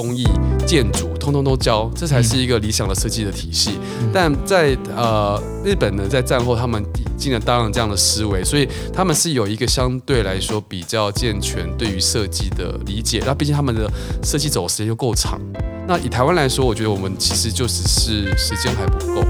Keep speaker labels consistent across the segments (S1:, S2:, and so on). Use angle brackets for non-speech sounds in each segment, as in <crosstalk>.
S1: 工艺、建筑，通通都教，这才是一个理想的设计的体系。但在呃日本呢，在战后他们引进了大量这样的思维，所以他们是有一个相对来说比较健全对于设计的理解。那毕竟他们的设计走时间又够长。那以台湾来说，我觉得我们其实就只是时间还不够。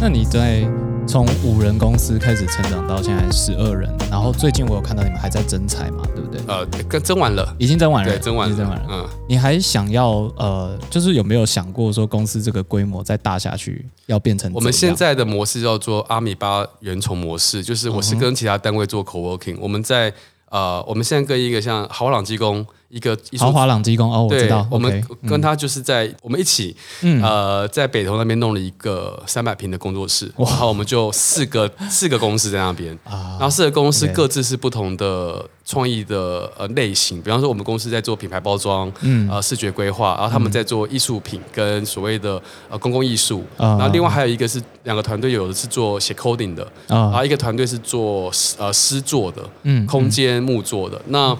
S2: 那你在从五人公司开始成长到现在十二人，然后最近我有看到你们还在征才嘛，对不对？
S1: 呃，跟征完了，
S2: 已经征完了，
S1: 对，征完了，
S2: 征完了。嗯，你还想要呃，就是有没有想过说公司这个规模再大下去，要变成
S1: 我们现在的模式叫做阿米巴原虫模式，就是我是跟其他单位做 co-working，我们在。呃，我们现在跟一个像豪朗技工，一个
S2: 豪华朗技工哦，我知道，
S1: 我们跟他就是在我们一起，呃，在北投那边弄了一个三百平的工作室，然后我们就四个四个公司在那边，然后四个公司各自是不同的创意的呃类型，比方说我们公司在做品牌包装，嗯，呃，视觉规划，然后他们在做艺术品跟所谓的呃公共艺术，然后另外还有一个是两个团队，有的是做写 coding 的，然后一个团队是做呃诗作的，嗯，空间。木作的。那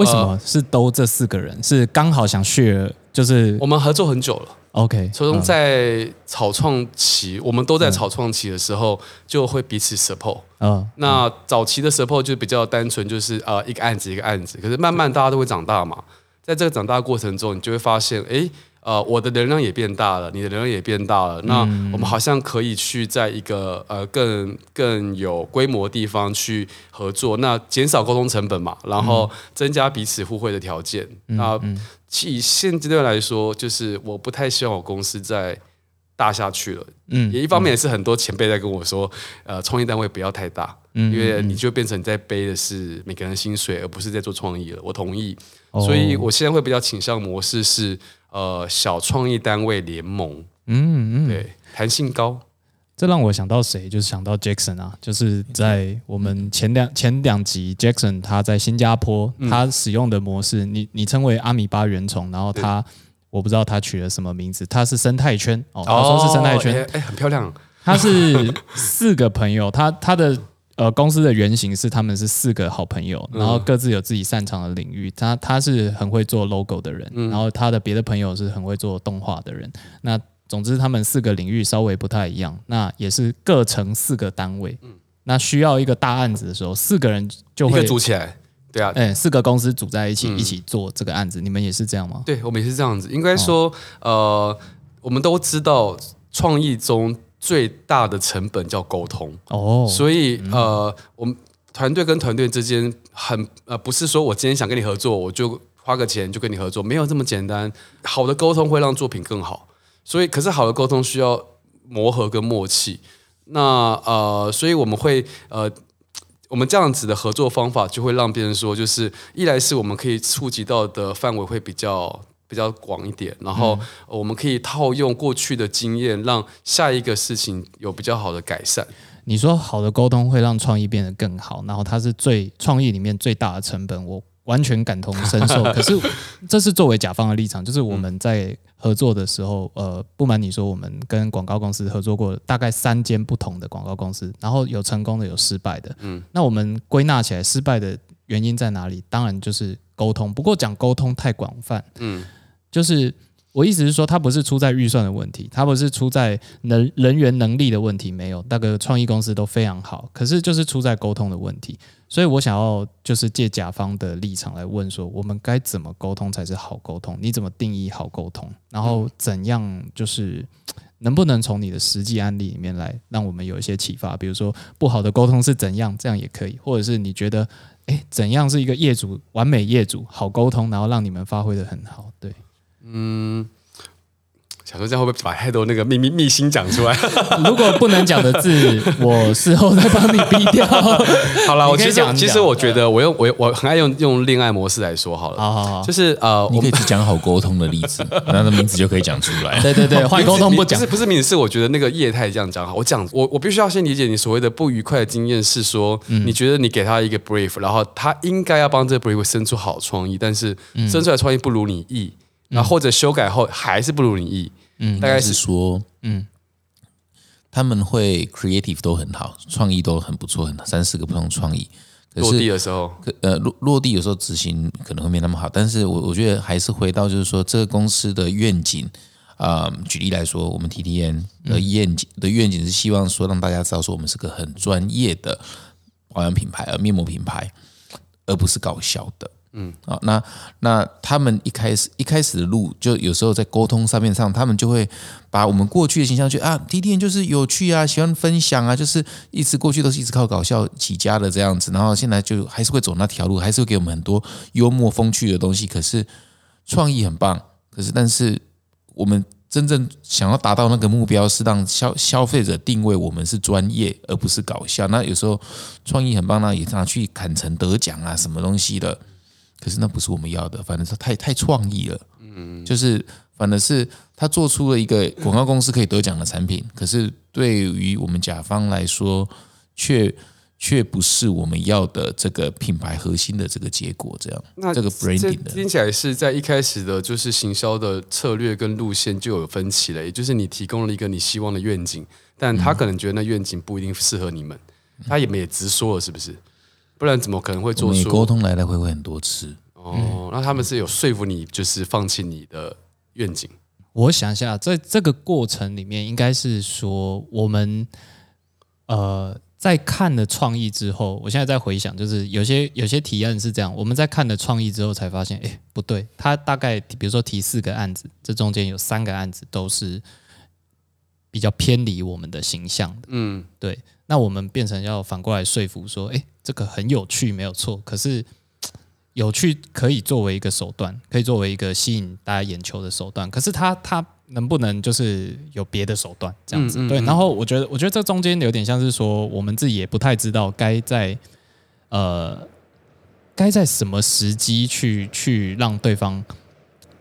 S2: 为什么是都这四个人是刚好想 share？就是
S1: 我们合作很久了
S2: ，OK。
S1: 从在草创期，我们都在草创期的时候，就会彼此 support。嗯，那早期的 support 就比较单纯，就是呃一个案子一个案子。可是慢慢大家都会长大嘛，在这个长大过程中，你就会发现，哎。呃，我的能量也变大了，你的能量也变大了，那我们好像可以去在一个呃更更有规模的地方去合作，那减少沟通成本嘛，然后增加彼此互惠的条件。那以现阶段来说，就是我不太希望我公司再大下去了。嗯，也一方面也是很多前辈在跟我说，呃，创业单位不要太大，因为你就变成你在背的是每个人薪水，而不是在做创意了。我同意，所以我现在会比较倾向模式是。呃，小创意单位联盟，嗯嗯，对，弹性高，
S2: 这让我想到谁？就是想到 Jackson 啊，就是在我们前两前两集，Jackson 他在新加坡，他使用的模式，你你称为阿米巴原虫，然后他我不知道他取了什么名字，他是生态圈哦，他说是生态圈，
S1: 哎，很漂亮，
S2: 他是四个朋友，他他的。呃，公司的原型是他们是四个好朋友，然后各自有自己擅长的领域。他他是很会做 logo 的人，然后他的别的朋友是很会做动画的人。那总之他们四个领域稍微不太一样，那也是各成四个单位。嗯那需要一个大案子的时候，四个人就会
S1: 组起来。对啊，
S2: 哎，四个公司组在一起一起做这个案子。你们也是这样吗？
S1: 对，我们也是这样子。应该说，呃，我们都知道创意中。最大的成本叫沟通哦，所以呃，我们团队跟团队之间很呃，不是说我今天想跟你合作，我就花个钱就跟你合作，没有这么简单。好的沟通会让作品更好，所以可是好的沟通需要磨合跟默契。那呃，所以我们会呃，我们这样子的合作方法就会让别人说，就是一来是我们可以触及到的范围会比较。比较广一点，然后我们可以套用过去的经验，让下一个事情有比较好的改善。
S2: 你说好的沟通会让创意变得更好，然后它是最创意里面最大的成本，我完全感同身受。<laughs> 可是 <laughs> 这是作为甲方的立场，就是我们在合作的时候，呃，不瞒你说，我们跟广告公司合作过大概三间不同的广告公司，然后有成功的，有失败的。嗯，那我们归纳起来，失败的原因在哪里？当然就是沟通。不过讲沟通太广泛，嗯。就是我意思是说，它不是出在预算的问题，它不是出在能人员能力的问题，没有那个创意公司都非常好，可是就是出在沟通的问题。所以我想要就是借甲方的立场来问说，我们该怎么沟通才是好沟通？你怎么定义好沟通？然后怎样就是能不能从你的实际案例里面来让我们有一些启发？比如说不好的沟通是怎样，这样也可以，或者是你觉得诶怎样是一个业主完美业主好沟通，然后让你们发挥的很好？对。嗯，
S1: 想说这样会不会把太多那个秘密秘辛讲出来？<laughs>
S2: 如果不能讲的字，<laughs> 我事后再帮你逼掉。<laughs>
S1: 好了，我其实其实我觉得我用我我很爱用用恋爱模式来说好了。好好好，就是呃，
S3: 你可以只讲好沟通的例子，那的名字就可以讲出来。
S2: 对对对，换沟通不讲，
S1: 不是不是名字，是我觉得那个业态这样讲好。我讲我我必须要先理解你所谓的不愉快的经验是说，你觉得你给他一个 brief，然后他应该要帮这个 brief 生出好创意，但是生出来创意不如你意。然后或者修改后还是不如你意，嗯，大概
S3: 是说，嗯，他们会 creative 都很好，创意都很不错，很三四个不同创意。
S1: 落地的时候，
S3: 呃，落落地有时候执行可能会没那么好，但是我我觉得还是回到就是说这个公司的愿景啊。举例来说，我们 T T N 的愿景的愿景是希望说让大家知道说我们是个很专业的保养品牌，而面膜品牌，而不是搞笑的。嗯，啊，那那他们一开始一开始的路，就有时候在沟通上面上，他们就会把我们过去的形象，就啊，T T N 就是有趣啊，喜欢分享啊，就是一直过去都是一直靠搞笑起家的这样子，然后现在就还是会走那条路，还是会给我们很多幽默风趣的东西，可是创意很棒，可是但是我们。真正想要达到那个目标，是让消消费者定位我们是专业，而不是搞笑。那有时候创意很棒，那也拿去砍成得奖啊，什么东西的。可是那不是我们要的，反正是太太创意了。嗯，就是反正是他做出了一个广告公司可以得奖的产品，可是对于我们甲方来说，却。却不是我们要的这个品牌核心的这个结果，这样。
S1: 那
S3: 这个 branding 的
S1: 听起来是在一开始的，就是行销的策略跟路线就有分歧了。也就是你提供了一个你希望的愿景，但他可能觉得那愿景不一定适合你们，他也没也直说了，是不是？不然怎么可能会做出
S3: 沟通来来回回很多次？
S1: 哦，那他们是有说服你，就是放弃你的愿景？
S2: 我想一下，在这个过程里面，应该是说我们呃。在看了创意之后，我现在在回想，就是有些有些提案是这样，我们在看了创意之后才发现，哎，不对，他大概比如说提四个案子，这中间有三个案子都是比较偏离我们的形象的，嗯，对，那我们变成要反过来说服说，哎，这个很有趣，没有错，可是有趣可以作为一个手段，可以作为一个吸引大家眼球的手段，可是他他。能不能就是有别的手段这样子？对，然后我觉得，我觉得这中间有点像是说，我们自己也不太知道该在呃，该在什么时机去去让对方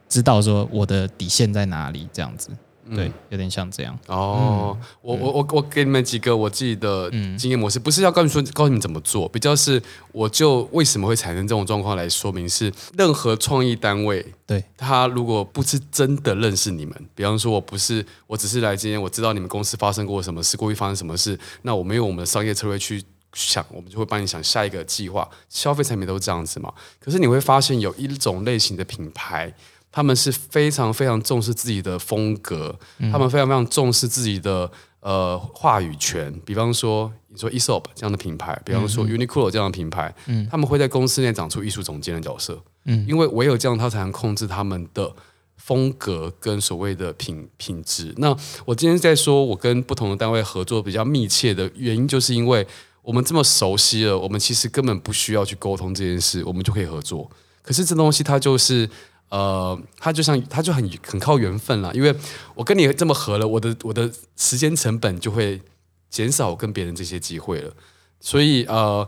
S2: 知道说我的底线在哪里这样子。对，有点像这样。
S1: 哦，我我我我给你们几个我自己的经验模式，不是要告诉说告诉你们怎么做，比较是我就为什么会产生这种状况来说明，是任何创意单位，
S2: 对
S1: 他如果不是真的认识你们，比方说我不是，我只是来今天我知道你们公司发生过什么事，过去发生什么事，那我们用我们的商业策略去想，我们就会帮你想下一个计划。消费产品都是这样子嘛，可是你会发现有一种类型的品牌。他们是非常非常重视自己的风格，他们非常非常重视自己的呃话语权。比方说，你说 Esop 这样的品牌，比方说 Uniqlo 这样的品牌，嗯，他们会在公司内长出艺术总监的角色，嗯，因为唯有这样，他才能控制他们的风格跟所谓的品品质。那我今天在说，我跟不同的单位合作比较密切的原因，就是因为我们这么熟悉了，我们其实根本不需要去沟通这件事，我们就可以合作。可是这东西它就是。呃，他就像他就很很靠缘分了，因为我跟你这么合了，我的我的时间成本就会减少跟别人这些机会了。所以呃，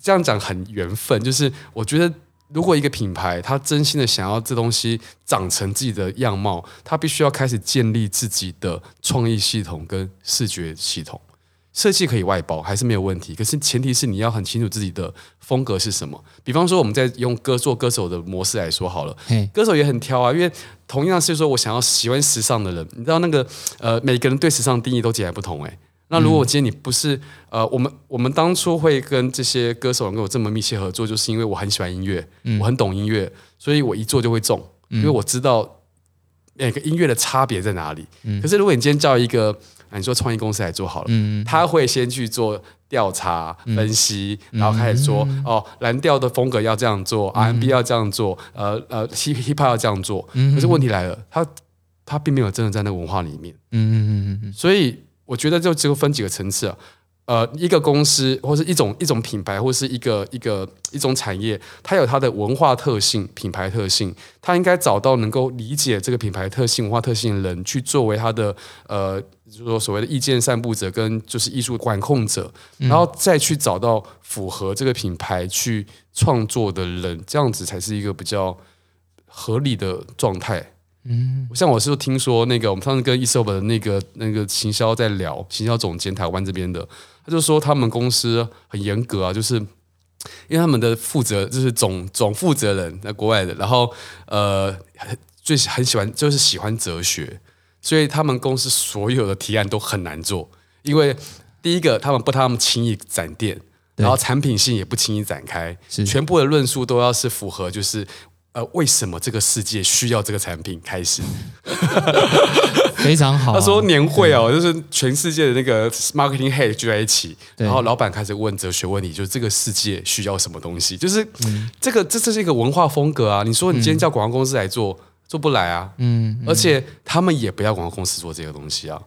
S1: 这样讲很缘分，就是我觉得如果一个品牌他真心的想要这东西长成自己的样貌，他必须要开始建立自己的创意系统跟视觉系统。设计可以外包还是没有问题，可是前提是你要很清楚自己的风格是什么。比方说，我们在用歌做歌手的模式来说好了，歌手也很挑啊，因为同样是说我想要喜欢时尚的人，你知道那个呃，每个人对时尚定义都截然不同哎。那如果今天你不是呃，我们我们当初会跟这些歌手能够这么密切合作，就是因为我很喜欢音乐，我很懂音乐，所以我一做就会中，因为我知道每个音乐的差别在哪里。可是如果你今天叫一个你说创意公司来做好了，他会先去做调查分析，然后开始说哦，蓝调的风格要这样做，R&B 要这样做，呃呃，Hip Hop 要这样做。可是问题来了，他他并没有真的在那个文化里面。嗯嗯嗯嗯。所以我觉得就只有分几个层次啊。呃，一个公司或是一种一种品牌，或是一个一个一种产业，它有它的文化特性、品牌特性，它应该找到能够理解这个品牌特性、文化特性的人，去作为它的呃，就是说所谓的意见散布者跟就是艺术管控者，然后再去找到符合这个品牌去创作的人，这样子才是一个比较合理的状态。嗯，像我是听说那个我们上次跟 ESOP 的那个那个行销在聊，行销总监台湾这边的。他就说他们公司很严格啊，就是因为他们的负责就是总总负责人在国外的，然后呃最很喜欢就是喜欢哲学，所以他们公司所有的提案都很难做，因为第一个他们不他们轻易展店，然后产品性也不轻易展开，全部的论述都要是符合就是。呃，为什么这个世界需要这个产品？开始 <laughs>
S2: 非常好。
S1: 他说年会哦，就是全世界的那个 marketing head 聚在一起，然后老板开始问哲学问题，就是这个世界需要什么东西？就是这个这这是一个文化风格啊！你说你今天叫广告公司来做，做不来啊。嗯，而且他们也不要广告公司做这个东西啊。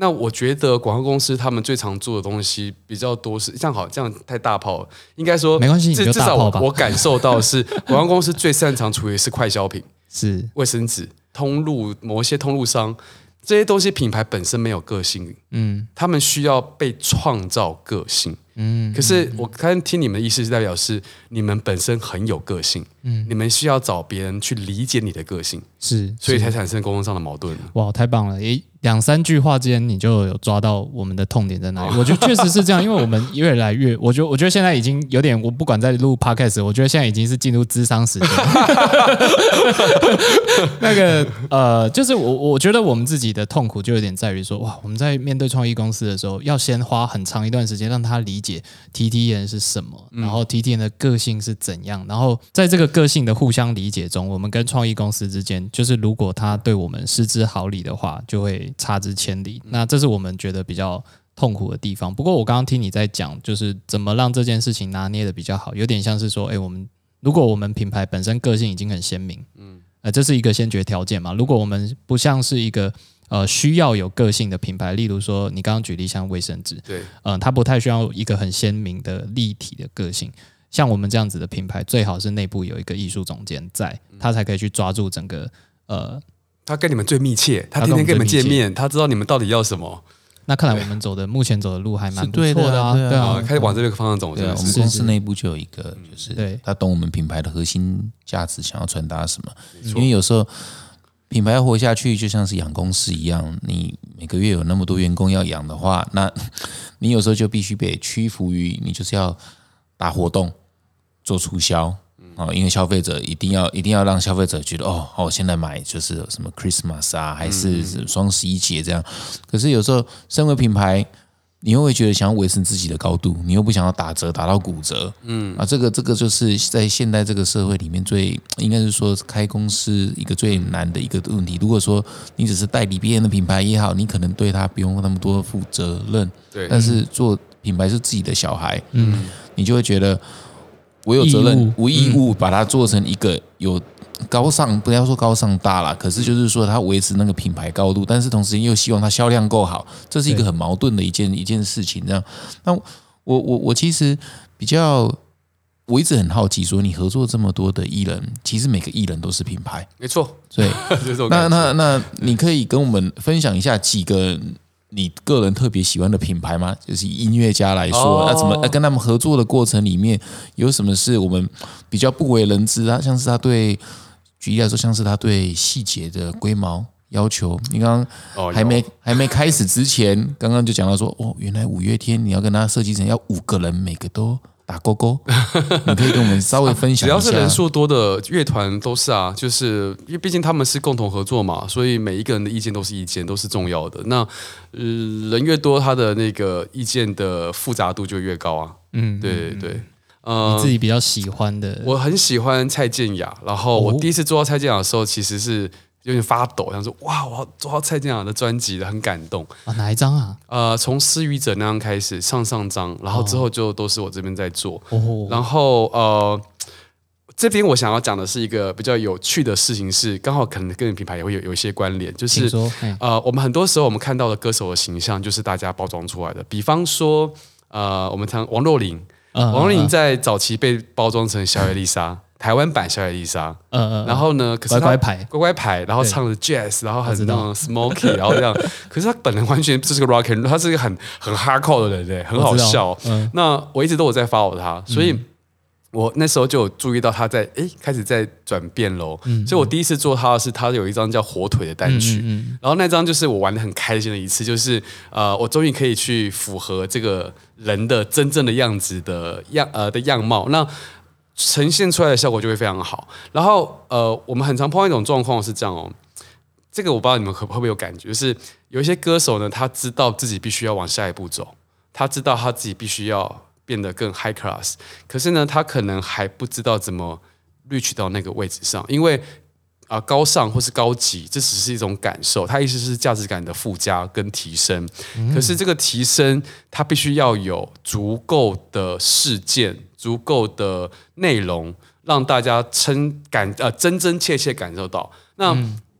S1: 那我觉得广告公司他们最常做的东西比较多是这样好，这样太大炮了。应该说
S2: 没关系，至
S1: 少我我感受到是 <laughs> 广告公司最擅长处理是快消品，
S2: 是
S1: 卫生纸通路某一些通路商这些东西品牌本身没有个性，嗯，他们需要被创造个性。嗯，可是我刚听你们的意思是代表是你们本身很有个性，嗯，你们需要找别人去理解你的个性，
S2: 是，
S1: 所以才产生沟通上的矛盾。
S2: 哇，太棒了！诶，两三句话之间你就有抓到我们的痛点在哪里？我觉得确实是这样，因为我们越来越，我觉得我觉得现在已经有点，我不管在录 podcast，我觉得现在已经是进入智商时间。<laughs> 那个呃，就是我我觉得我们自己的痛苦就有点在于说，哇，我们在面对创意公司的时候，要先花很长一段时间让他理解。T T 人是什么？然后 T T 人的个性是怎样？然后在这个个性的互相理解中，我们跟创意公司之间，就是如果他对我们失之毫厘的话，就会差之千里。那这是我们觉得比较痛苦的地方。不过我刚刚听你在讲，就是怎么让这件事情拿捏的比较好，有点像是说，哎，我们如果我们品牌本身个性已经很鲜明，嗯，呃，这是一个先决条件嘛。如果我们不像是一个呃，需要有个性的品牌，例如说你刚刚举例像卫生纸，
S1: 对，
S2: 嗯，它不太需要一个很鲜明的立体的个性。像我们这样子的品牌，最好是内部有一个艺术总监在，他才可以去抓住整个呃，
S1: 他跟你们最密切，他天天跟你们见面，他知道你们到底要什么。
S2: 那看来我们走的目前走的路还蛮不错的啊，对啊，
S1: 开始往这个方向走。
S3: 对，我们公司内部就有一个，就是他懂我们品牌的核心价值，想要传达什么。因为有时候。品牌要活下去，就像是养公司一样。你每个月有那么多员工要养的话，那 <laughs> 你有时候就必须被屈服于你，就是要打活动、做促销啊。因为消费者一定要一定要让消费者觉得哦，哦，现在买就是什么 Christmas 啊，还是双十一节这样。可是有时候，身为品牌。你又会觉得想要维持自己的高度，你又不想要打折打到骨折，嗯啊，这个这个就是在现代这个社会里面最应该是说开公司一个最难的一个问题。如果说你只是代理别人的品牌也好，你可能对他不用那么多负责任，
S1: 对。
S3: 但是做品牌是自己的小孩，嗯，你就会觉得我有责任，无义务把它做成一个有。高尚不要说高尚大了，可是就是说它维持那个品牌高度，但是同时又希望它销量够好，这是一个很矛盾的一件一件事情。这样，那我我我其实比较，我一直很好奇，说你合作这么多的艺人，其实每个艺人都是品牌，
S1: 没错。
S3: 对，<laughs> 那那那你可以跟我们分享一下几个你个人特别喜欢的品牌吗？就是音乐家来说，那怎么那跟他们合作的过程里面有什么是我们比较不为人知啊？像是他对举例来说，像是他对细节的龟毛要求，你刚刚还没还没开始之前，刚刚就讲到说，哦，原来五月天你要跟他设计成要五个人，每个都打勾勾，<laughs> 你可以跟我们稍微分享一下。只
S1: 要是人数多的乐团都是啊，就是因为毕竟他们是共同合作嘛，所以每一个人的意见都是意见，都是重要的。那呃，人越多，他的那个意见的复杂度就越高啊。嗯，对对对。
S2: 呃，你自己比较喜欢的，
S1: 我很喜欢蔡健雅。然后我第一次做到蔡健雅的时候，其实是有点发抖，想说哇，我要做到蔡健雅的专辑了，很感动
S2: 啊。哪一张啊？
S1: 呃，从《失语者》那样开始上上张，然后之后就都是我这边在做。哦。然后呃，这边我想要讲的是一个比较有趣的事情，是刚好可能跟品牌也会有有一些关联，就是呃，我们很多时候我们看到的歌手的形象，就是大家包装出来的。比方说呃，我们谈王若琳。王若琳在早期被包装成小野丽莎，台湾版小野丽莎。嗯嗯。然后呢，可是
S2: 乖乖牌，
S1: 乖乖牌，然后唱的 jazz，然后很那种 smoky，然后这样。<laughs> 可是他本人完全就是个 rock and roll，他是一个很很 hardcore 的人，对，很好笑。嗯。那我一直都有在 follow 他，所以。我那时候就有注意到他在哎开始在转变喽，所以我第一次做他的是他有一张叫火腿的单曲，然后那张就是我玩的很开心的一次，就是呃我终于可以去符合这个人的真正的样子的样呃的样貌，那呈现出来的效果就会非常好。然后呃我们很常碰到一种状况是这样哦，这个我不知道你们会不会有感觉，就是有一些歌手呢，他知道自己必须要往下一步走，他知道他自己必须要变得更 high class，可是呢，他可能还不知道怎么 reach 到那个位置上，因为啊高尚或是高级，这只是一种感受，他意思是价值感的附加跟提升，可是这个提升，它必须要有足够的事件、足够的内容，让大家真感呃真真切切感受到那。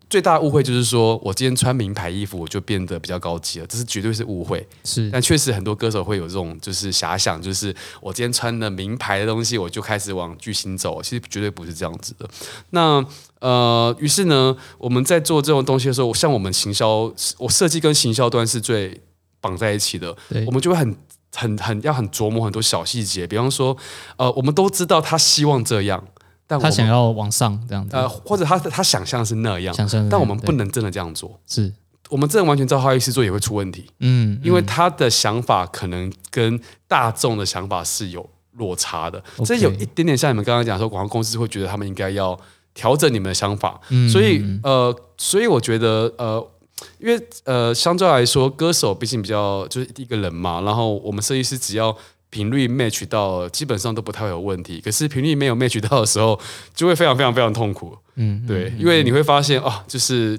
S1: 最大的误会就是说，我今天穿名牌衣服，我就变得比较高级了，这是绝对是误会。
S2: 是，
S1: 但确实很多歌手会有这种就是遐想，就是我今天穿的名牌的东西，我就开始往巨星走。其实绝对不是这样子的。那呃，于是呢，我们在做这种东西的时候，像我们行销，我设计跟行销端是最绑在一起的。我们就会很很很要很琢磨很多小细节，比方说，呃，我们都知道他希望这样。
S2: 但他想要往上这样子，
S1: 呃，或者他他想象是那样，
S2: 想象，
S1: 但我们不能真的这样做。
S2: 是
S1: 我们真的完全照他意思做也会出问题。嗯，因为他的想法可能跟大众的想法是有落差的，这有一点点像你们刚刚讲说，广告公司会觉得他们应该要调整你们的想法。所以呃，所以我觉得呃，因为呃，相对来说，歌手毕竟比较就是一个人嘛，然后我们设计师只要。频率 match 到基本上都不太有问题，可是频率没有 match 到的时候，就会非常非常非常痛苦。嗯，对，因为你会发现哦，就是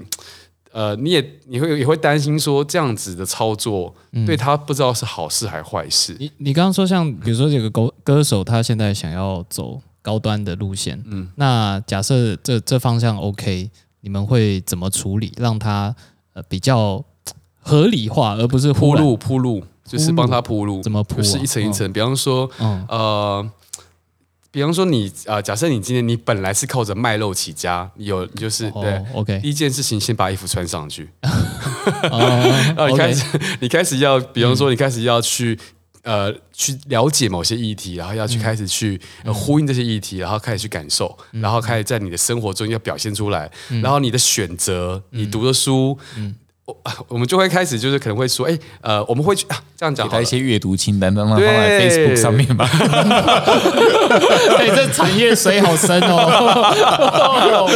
S1: 呃，你也你会也会担心说这样子的操作对他不知道是好事还是坏事。
S2: 你你刚刚说像比如说这个歌歌手他现在想要走高端的路线，嗯，那假设这这方向 OK，你们会怎么处理让他呃比较合理化，而不是
S1: 铺路铺路？就是帮他铺路，
S2: 怎么铺？
S1: 是一层一层。比方说，呃，比方说你啊，假设你今天你本来是靠着卖肉起家，有就是对
S2: ，OK。
S1: 第一件事情，先把衣服穿上去。<laughs> <laughs> 然后你开始，你开始要，比方说，你开始要去呃，去了解某些议题，然后要去开始去呼应这些议题，然后开始去感受，然后开始在你的生活中要表现出来。然后你的选择，你读的书。<laughs> 我们就会开始，就是可能会说，哎，呃，我们会去啊这样讲，
S3: 给他一些阅读清单，让他放在 Facebook 上面吧。<laughs>
S2: 哎，这产业水好深哦。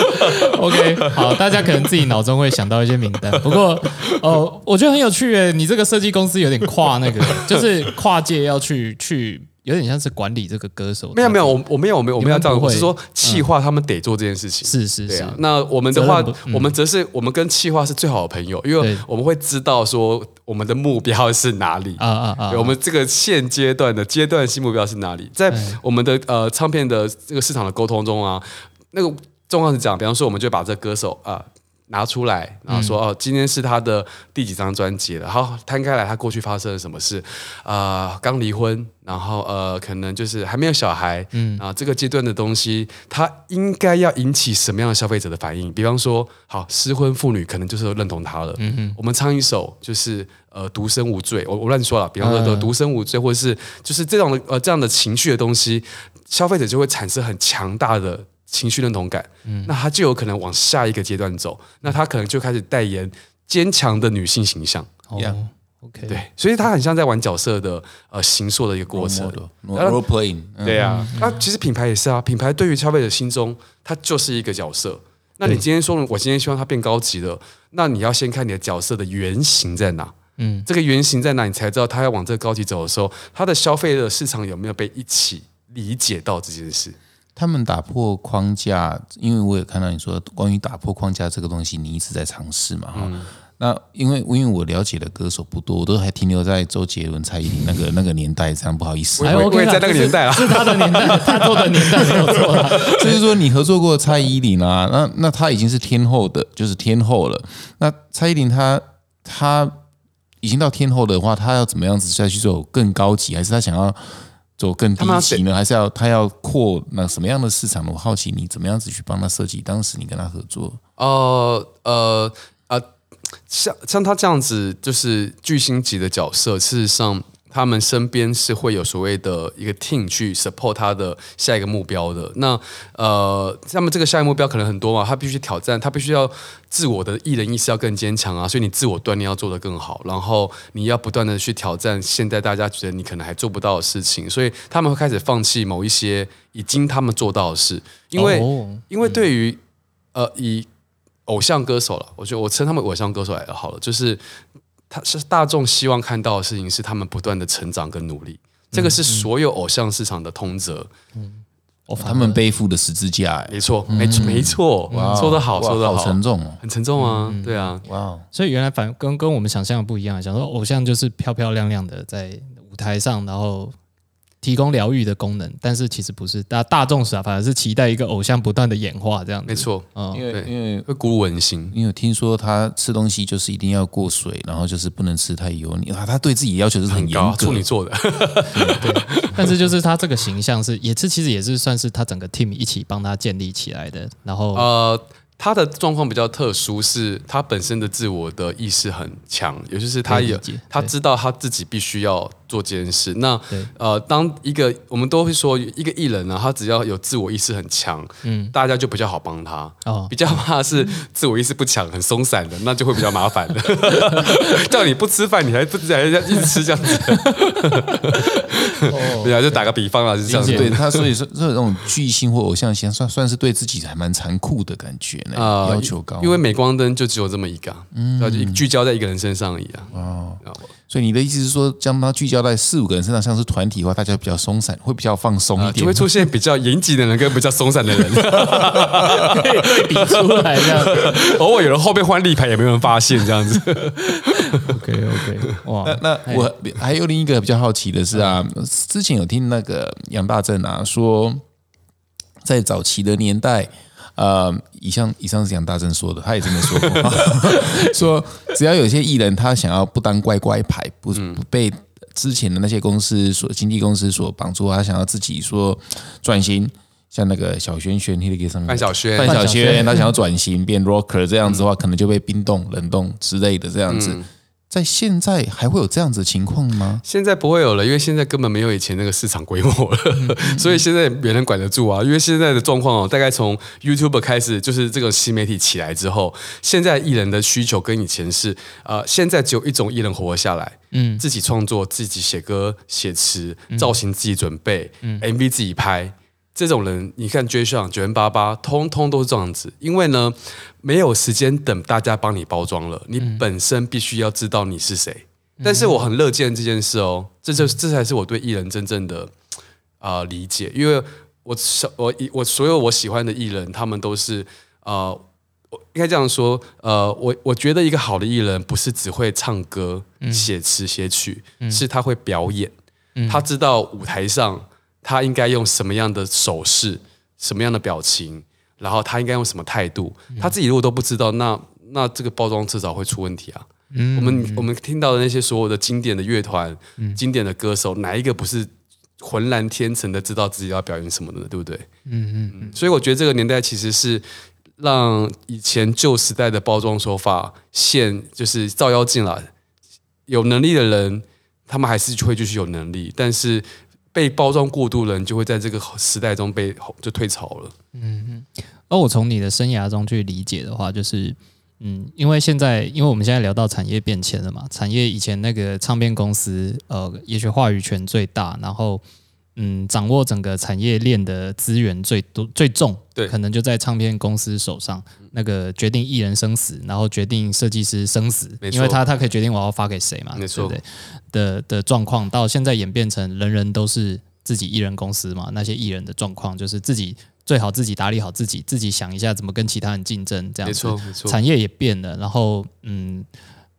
S2: <laughs> OK，好，大家可能自己脑中会想到一些名单。不过，哦，我觉得很有趣诶，你这个设计公司有点跨那个，就是跨界要去去。有点像是管理这个歌手，
S1: 没有没有，我我没有我没有我们要这样，我是说企划他们得做这件事情，
S2: 是是是。
S1: 那我们的话，我们则是我们跟企划是最好的朋友，因为我们会知道说我们的目标是哪里啊啊啊！我们这个现阶段的阶段性目标是哪里？在我们的呃唱片的这个市场的沟通中啊，那个状况是这样，比方说我们就把这歌手啊。拿出来，然后说哦，今天是他的第几张专辑了？然后摊开来，他过去发生了什么事？啊，刚离婚，然后呃，可能就是还没有小孩，嗯，啊，这个阶段的东西，他应该要引起什么样的消费者的反应？比方说，好，失婚妇女可能就是认同他了。嗯嗯，我们唱一首就是呃，独身无罪，我我乱说了。比方说，独身无罪，或者是就是这种的呃这样的情绪的东西，消费者就会产生很强大的。情绪认同感，嗯，那他就有可能往下一个阶段走，那他可能就开始代言坚强的女性形象，
S2: 哦，OK，
S1: 对，所以他很像在玩角色的呃形塑的一个过程
S3: ，role playing，
S1: 对啊，那其实品牌也是啊，品牌对于消费者心中，它就是一个角色。那你今天说我今天希望它变高级了，那你要先看你的角色的原型在哪，嗯，这个原型在哪，你才知道他要往这个高级走的时候，他的消费的市场有没有被一起理解到这件事。
S3: 他们打破框架，因为我也看到你说关于打破框架这个东西，你一直在尝试嘛哈。那因为因为我了解的歌手不多，我都还停留在周杰伦、蔡依林那个 <laughs> 那个年代，这样不好意思。
S2: 我
S1: 也在那个年代啊，
S2: 是他的年代，他做的年代没有错。<laughs> <laughs>
S3: 就是说你合作过蔡依林啊，那那他已经是天后的，就是天后了。那蔡依林她她已经到天后的话，她要怎么样子再去做更高级，还是她想要？走更低级呢，还是要他要扩那什么样的市场呢？我好奇你怎么样子去帮他设计？当时你跟他合作？
S1: 呃呃呃，像像他这样子，就是巨星级的角色，事实上。他们身边是会有所谓的一个 team 去 support 他的下一个目标的。那呃，那么这个下一个目标可能很多嘛，他必须挑战，他必须要自我的艺人意识要更坚强啊。所以你自我锻炼要做得更好，然后你要不断的去挑战现在大家觉得你可能还做不到的事情。所以他们会开始放弃某一些已经他们做到的事，因为因为对于呃以偶像歌手了，我觉得我称他们偶像歌手来好了，就是他是大众希望看到的事情是他们不断的成长跟努力，这个是所有偶像市场的通则。嗯。
S3: 他们背负的十字架，
S1: 没错，没错，没错，说得好，说得
S3: 好沉重哦，
S1: 很沉重啊，对啊，哇，
S2: 所以原来反跟跟我们想象的不一样，想说偶像就是漂漂亮亮的在舞台上，然后。提供疗愈的功能，但是其实不是大大众是啊，反而是期待一个偶像不断的演化这样。
S1: 没错，
S3: 嗯，因为因为
S1: 会鼓舞人心。
S3: 因为听说他吃东西就是一定要过水，然后就是不能吃太油腻啊，他对自己要求是很严格，
S1: 处女座的。
S2: 对，但是就是他这个形象是也是其实也是算是他整个 team 一起帮他建立起来的。然后呃。
S1: 他的状况比较特殊，是他本身的自我的意识很强，也就是他有他知道他自己必须要做这件事。那呃，当一个我们都会说一个艺人呢，他只要有自我意识很强，嗯，大家就比较好帮他。哦，比较怕是自我意识不强、很松散的，那就会比较麻烦的。<laughs> 叫你不吃饭，你还不还要一直吃这样子。对啊，就打个比方啊，是这样子。
S3: 对他，所以说这种巨星或偶像型，算算是对自己还蛮残酷的感觉。啊，要求高，
S1: 因为镁光灯就只有这么一个，嗯，就聚焦在一个人身上而已啊。哦，
S3: 所以你的意思是说，将它聚焦在四五个人身上，像是团体的话，大家比较松散，会比较放松一点，
S1: 就会出现比较严谨的人跟比较松散的人，<laughs>
S2: 可以对比出来这样。
S1: 偶尔有人后面换立牌，也没有人发现这样子。
S2: OK OK，<laughs>
S3: 哇，那我还有另一个比较好奇的是啊，之前有听那个杨大正啊说，在早期的年代。呃，以上以上是讲大正说的，他也这么说。<laughs> 过，说只要有些艺人他想要不当乖乖牌，不不被之前的那些公司所经纪公司所绑住，他想要自己说转型，像那个小轩轩，那个上面
S1: 范晓萱，
S3: 范晓萱，他想要转型变 rocker 这样子的话，可能就被冰冻、冷冻之类的这样子。在现在还会有这样子的情况吗？
S1: 现在不会有了，因为现在根本没有以前那个市场规模了，所以现在没人管得住啊。因为现在的状况哦，大概从 YouTube 开始，就是这个新媒体起来之后，现在艺人的需求跟以前是呃，现在只有一种艺人活下来，嗯，自己创作、自己写歌、写词、造型自己准备嗯，MV 自己拍。这种人，你看追上九零八八，通通都是这样子。因为呢，没有时间等大家帮你包装了，你本身必须要知道你是谁。但是我很乐见这件事哦，这就这才是我对艺人真正的啊理解。因为我我我所有我喜欢的艺人，他们都是啊呃，应该这样说，呃，我我觉得一个好的艺人不是只会唱歌、写词、写曲，是他会表演，他知道舞台上。他应该用什么样的手势、什么样的表情，然后他应该用什么态度？他自己如果都不知道，那那这个包装迟早会出问题啊！我们我们听到的那些所有的经典的乐团、经典的歌手，哪一个不是浑然天成的知道自己要表演什么的，对不对？嗯嗯嗯。所以我觉得这个年代其实是让以前旧时代的包装手法现就是照妖镜了。有能力的人，他们还是会继续有能力，但是。被包装过度的人，就会在这个时代中被就退潮了。嗯。
S2: 而我从你的生涯中去理解的话，就是嗯，因为现在，因为我们现在聊到产业变迁了嘛，产业以前那个唱片公司，呃，也许话语权最大，然后嗯，掌握整个产业链的资源最多最重，
S1: 对，
S2: 可能就在唱片公司手上，那个决定艺人生死，然后决定设计师生死，因为他他可以决定我要发给谁嘛，
S1: 没错。
S2: 的的状况到现在演变成人人都是自己艺人公司嘛？那些艺人的状况就是自己最好自己打理好自己，自己想一下怎么跟其他人竞争这样子。
S1: 没错，没错。
S2: 产业也变了，然后嗯，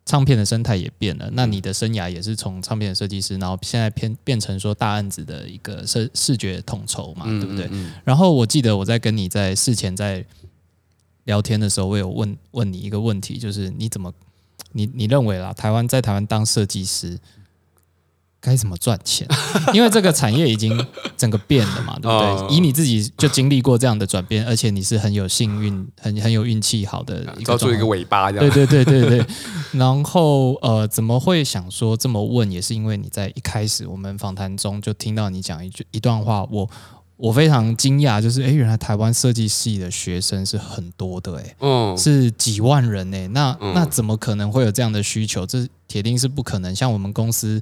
S2: 唱片的生态也变了。那你的生涯也是从唱片的设计师，然后现在变变成说大案子的一个视视觉统筹嘛，对不对？然后我记得我在跟你在事前在聊天的时候，我有问问你一个问题，就是你怎么你你认为啦，台湾在台湾当设计师？该怎么赚钱？<laughs> 因为这个产业已经整个变了嘛，<laughs> 对不对？以你自己就经历过这样的转变，而且你是很有幸运、很很有运气好的，
S1: 抓住一个尾巴，
S2: 对对对对对。<laughs> 然后呃，怎么会想说这么问？也是因为你在一开始我们访谈中就听到你讲一句一段话，我我非常惊讶，就是哎，原来台湾设计系的学生是很多的，哎，嗯，是几万人哎，那那怎么可能会有这样的需求？这铁定是不可能。像我们公司。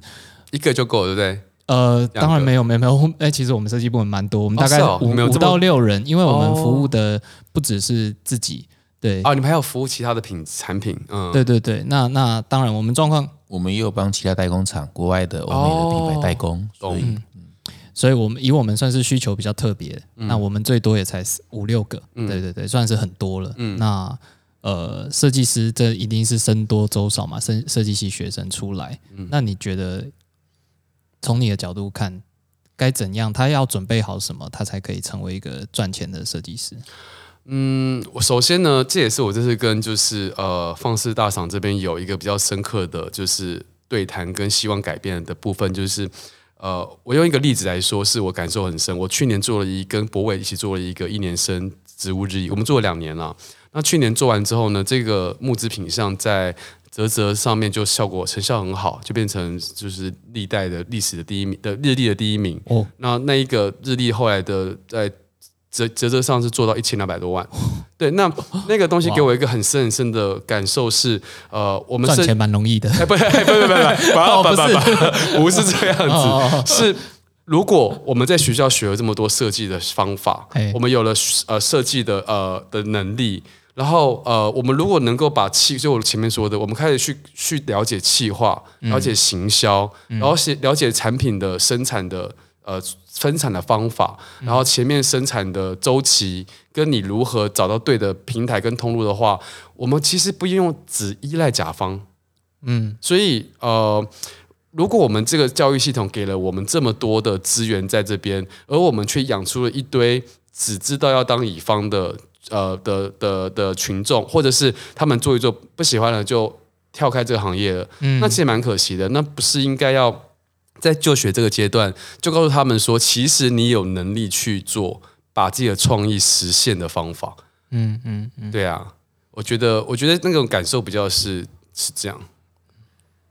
S1: 一个就够了，对不对？
S2: 呃，当然没有，没有，没有。哎，其实我们设计部门蛮多，我们大概五五到六人，因为我们服务的不只是自己对
S1: 啊，你们还有服务其他的品产品，嗯，
S2: 对对对，那那当然，我们状况，
S3: 我们也有帮其他代工厂、国外的欧美的品牌代工，所以
S2: 所以我们以我们算是需求比较特别，那我们最多也才五六个，对对对，算是很多了。嗯那呃，设计师这一定是僧多粥少嘛，设设计系学生出来，那你觉得从你的角度看，该怎样？他要准备好什么，他才可以成为一个赚钱的设计师？
S1: 嗯，首先呢，这也是我这次跟就是呃放肆大赏这边有一个比较深刻的就是对谈跟希望改变的部分，就是呃，我用一个例子来说，是我感受很深。我去年做了一跟博伟一起做了一个一年生植物日历，我们做了两年了。那去年做完之后呢，这个木制品相在泽泽上面就效果成效很好，就变成就是历代的历史的第一名的日历的第一名。哦，那那一个日历后来的在。折折折上是做到一千两百多万，对，那 <laughs> 那个东西给我一个很深很深的感受是，呃，我们
S2: 赚钱蛮容易的，
S1: 不不不不 <laughs> 不不不不是这样子，<laughs> 是如果我们在学校学了这么多设计的方法，我们有了呃设计的呃的能力，然后呃，我们如果能够把气，就我前面说的，我们开始去去了解气化，了解行销，然后了解产品的生产的。呃，生产的方法，然后前面生产的周期，跟你如何找到对的平台跟通路的话，我们其实不用只依赖甲方，嗯，所以呃，如果我们这个教育系统给了我们这么多的资源在这边，而我们却养出了一堆只知道要当乙方的呃的的的群众，或者是他们做一做不喜欢了就跳开这个行业了，嗯，那其实蛮可惜的，那不是应该要。在就学这个阶段，就告诉他们说，其实你有能力去做，把自己的创意实现的方法。嗯嗯嗯，对啊，我觉得，我觉得那种感受比较是是这样。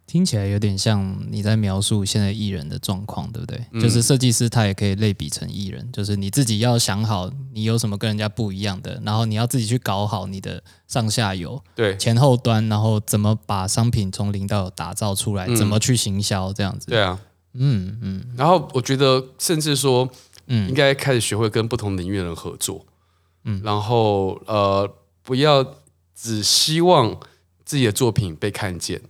S2: 听起来有点像你在描述现在艺人的状况，对不对？就是设计师他也可以类比成艺人，就是你自己要想好你有什么跟人家不一样的，然后你要自己去搞好你的上下游，
S1: 对。
S2: 前后端，然后怎么把商品从零到有打造出来，怎么去行销这样子。
S1: 对啊。嗯嗯，然后我觉得，甚至说，嗯，应该开始学会跟不同领域的人合作，嗯，然后呃，不要只希望自己的作品被看见，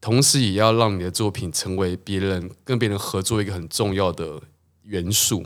S1: 同时也要让你的作品成为别人跟别人合作一个很重要的元素。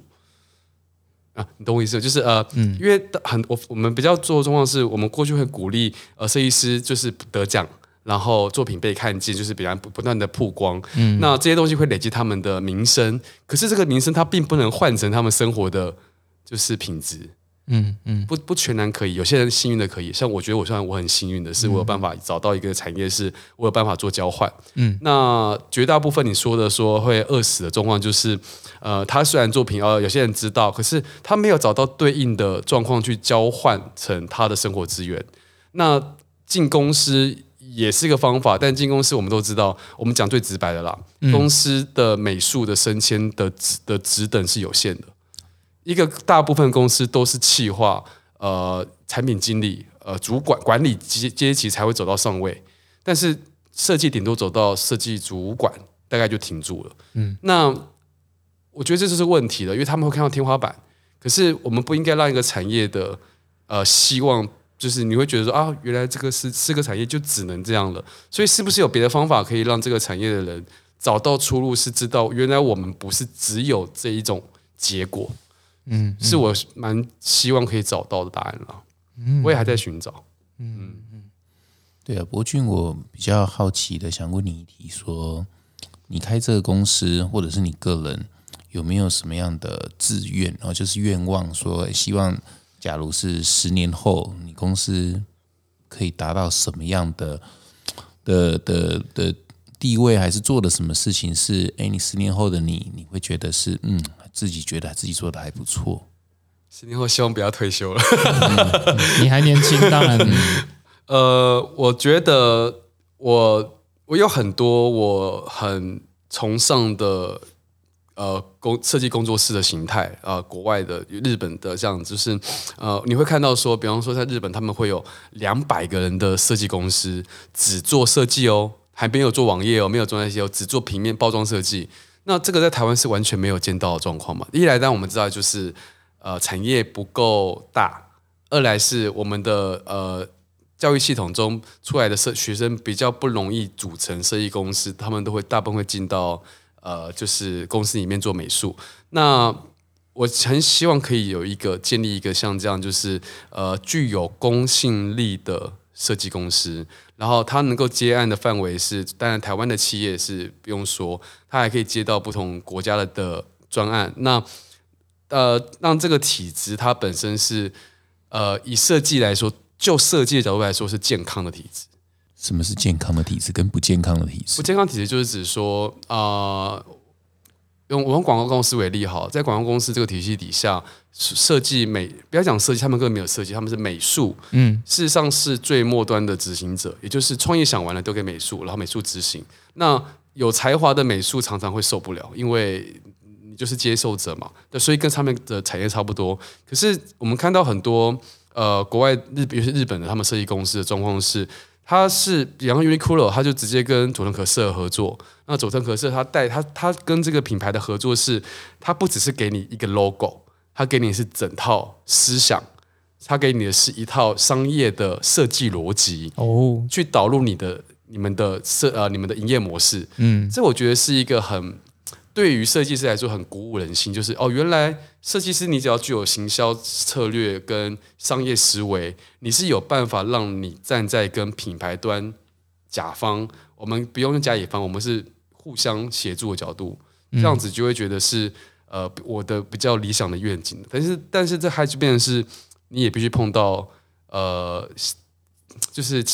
S1: 啊，你懂我意思？就是呃，嗯，因为很我我们比较做的状况是，我们过去会鼓励呃设计师就是得奖。然后作品被看见，就是比方不不断的曝光，嗯，那这些东西会累积他们的名声。可是这个名声它并不能换成他们生活的，就是品质，嗯嗯，不不全然可以。有些人幸运的可以，像我觉得我算我很幸运的是，我有办法找到一个产业，是我有办法做交换。嗯，那绝大部分你说的说会饿死的状况，就是呃，他虽然作品呃有些人知道，可是他没有找到对应的状况去交换成他的生活资源。那进公司。也是一个方法，但进公司我们都知道，我们讲最直白的啦，公司的美术的升迁的职的职等是有限的，一个大部分公司都是企划，呃，产品经理，呃，主管管理阶阶级才会走到上位，但是设计顶多走到设计主管，大概就停住了。嗯，那我觉得这就是问题了，因为他们会看到天花板，可是我们不应该让一个产业的呃希望。就是你会觉得说啊，原来这个是四个产业，就只能这样了。所以是不是有别的方法可以让这个产业的人找到出路？是知道原来我们不是只有这一种结果。嗯，是我蛮希望可以找到的答案了。嗯，我也还在寻找。嗯
S3: 嗯，对啊，博俊，我比较好奇的想问你一题：说你开这个公司，或者是你个人有没有什么样的志愿？然后就是愿望，说希望。假如是十年后，你公司可以达到什么样的的的的地位，还是做的什么事情是？哎，你十年后的你，你会觉得是嗯，自己觉得自己做的还不错。
S1: 十年后希望不要退休了。
S2: 你还年轻，当然。<laughs>
S1: 呃，我觉得我我有很多我很崇尚的。呃，工设计工作室的形态啊，国外的、日本的这样，就是呃，你会看到说，比方说在日本，他们会有两百个人的设计公司，只做设计哦，还没有做网页哦，没有做那些哦，只做平面包装设计。那这个在台湾是完全没有见到的状况嘛？一来，当我们知道就是呃，产业不够大，二来是我们的呃教育系统中出来的设学生比较不容易组成设计公司，他们都会大部分会进到呃就是公司里面做美术。那我很希望可以有一个建立一个像这样就是呃具有公信力的设计公司，然后他能够接案的范围是，当然台湾的企业是不用说，他还可以接到不同国家的的专案。那呃让这个体制它本身是。呃，以设计来说，就设计的角度来说，是健康的体质。
S3: 什么是健康的体质？跟不健康的体质？
S1: 不健康体质就是指说，啊，用我用广告公司为例哈，在广告公司这个体系底下，设计美不要讲设计，他们根本没有设计，他们是美术。嗯，事实上是最末端的执行者，也就是创意想完了丢给美术，然后美术执行。那有才华的美术常常会受不了，因为你。就是接受者嘛，那，所以跟他们的产业差不多。可是我们看到很多呃，国外日，比如是日本的他们设计公司的状况是，他是比方 Uniqlo，他就直接跟佐藤可士合作。那佐藤和社他带他他跟这个品牌的合作是，他不只是给你一个 logo，他给你是整套思想，他给你的是一套商业的设计逻辑哦，去导入你的你们的设呃你们的营业模式。嗯，这我觉得是一个很。对于设计师来说很鼓舞人心，就是哦，原来设计师你只要具有行销策略跟商业思维，你是有办法让你站在跟品牌端甲方，我们不用用甲乙方，我们是互相协助的角度，这样子就会觉得是呃我的比较理想的愿景。但是但是这还是变成是你也必须碰到呃就是。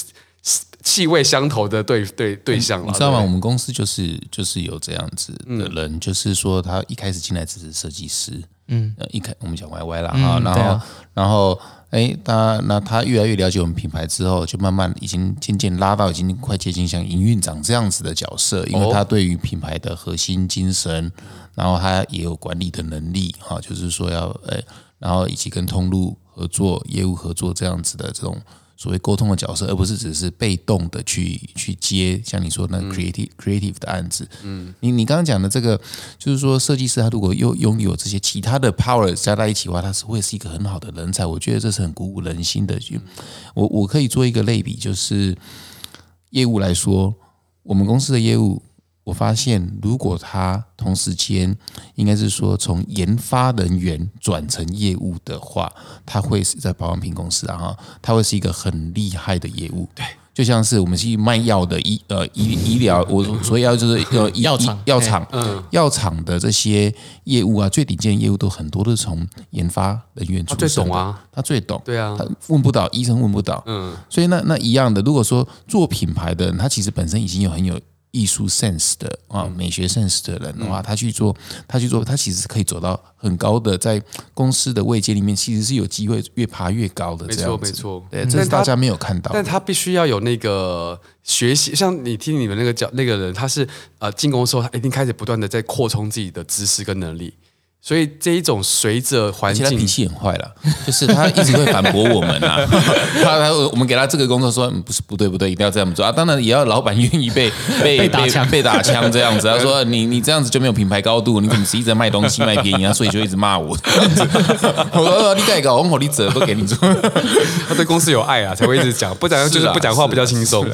S1: 气味相投的对对对象了，
S3: 你知道吗？我们公司就是就是有这样子的人，就是说他一开始进来只是设计师，嗯，一开我们讲 Y Y 了哈，然后然后哎，他那他越来越了解我们品牌之后，就慢慢已经渐渐拉到已经快接近像营运长这样子的角色，因为他对于品牌的核心精神，然后他也有管理的能力哈，就是说要哎，然后以及跟通路合作、业务合作这样子的这种。所谓沟通的角色，而不是只是被动的去去接，像你说那 creative creative 的案子。嗯，你你刚刚讲的这个，就是说设计师他如果又拥有这些其他的 power 加在一起的话，他是会是一个很好的人才。我觉得这是很鼓舞人心的。我我可以做一个类比，就是业务来说，我们公司的业务。我发现，如果他同时间应该是说从研发人员转成业务的话，他会是在保养品公司啊，哈，他会是一个很厉害的业务。
S1: 对，
S3: 就像是我们去卖药的医呃医医疗，我所以要就是
S2: 呃 <laughs> 药厂。
S3: 药厂。嗯。药厂的这些业务啊，最顶尖的业务都很多都是从研发人员出身
S1: 啊，
S3: 他最懂，
S1: 对啊，
S3: 他问不到医生问不到，嗯，所以那那一样的，如果说做品牌的人，他其实本身已经有很有。艺术 sense 的啊，美学 sense 的人的话，他去做，他去做，他其实可以走到很高的，在公司的位阶里面，其实是有机会越爬越高的。
S1: 没错，没错，
S3: 对，这是大家没有看到。
S1: 但他必须要有那个学习，像你听你们那个讲那个人，他是呃进攻的时候，他一定开始不断的在扩充自己的知识跟能力。所以这一种随着环境，
S3: 脾气很坏了，就是他一直会反驳我们啊。<laughs> 他他我们给他这个工作说，不是不对不对，一定要这样做啊。当然也要老板愿意被 <laughs>
S2: 被打枪
S3: 被打枪这样子。他 <laughs> 说你你这样子就没有品牌高度，你怎么一直卖东西卖便宜啊？所以就一直骂我。我说你改搞，我火力者都给你做。
S1: 他对公司有爱啊，才会一直讲，不讲就是不讲话比较轻松。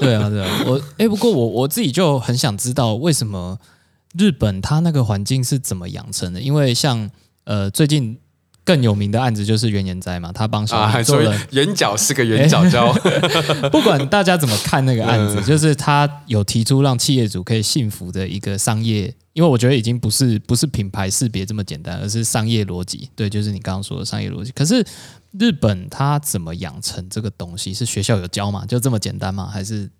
S2: 对啊对啊，我哎不过我我自己就很想知道为什么。日本它那个环境是怎么养成的？因为像呃最近更有名的案子就是原研哉嘛，他帮小孩做了 <laughs>
S1: 圆角是个圆角胶。<laughs>
S2: 不管大家怎么看那个案子，<laughs> 就是他有提出让企业主可以幸福的一个商业，因为我觉得已经不是不是品牌识别这么简单，而是商业逻辑。对，就是你刚刚说的商业逻辑。可是日本他怎么养成这个东西？是学校有教吗？就这么简单吗？还是？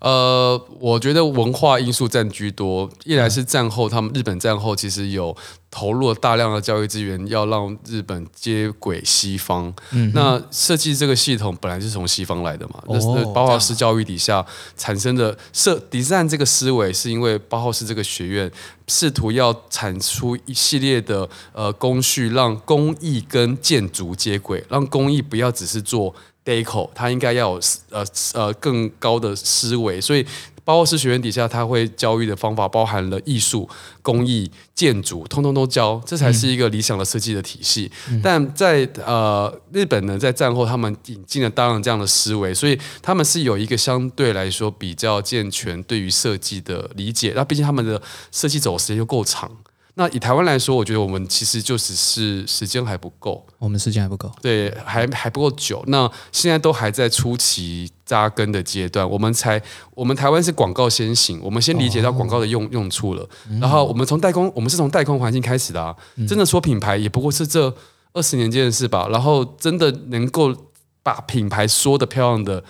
S1: 呃，我觉得文化因素占居多。一来是战后，他们日本战后其实有投入了大量的教育资源，要让日本接轨西方。嗯，那设计这个系统本来是从西方来的嘛。那是包豪斯教育底下产生的设 design 这个思维，是因为包豪斯这个学院试图要产出一系列的呃工序，让工艺跟建筑接轨，让工艺不要只是做。Deco，它应该要有呃呃更高的思维，所以包括师学院底下，他会教育的方法包含了艺术、工艺、建筑，通通都教，这才是一个理想的设计的体系。但在呃日本呢，在战后他们引进了大量这样的思维，所以他们是有一个相对来说比较健全对于设计的理解。那毕竟他们的设计走时间又够长。那以台湾来说，我觉得我们其实就只是时间还不够，
S2: 我们时间还不够，
S1: 对，还还不够久。那现在都还在初期扎根的阶段，我们才，我们台湾是广告先行，我们先理解到广告的用用处了，然后我们从代工，我们是从代工环境开始的啊，真的说品牌也不过是这二十年间的事吧，然后真的能够把品牌说的漂亮的。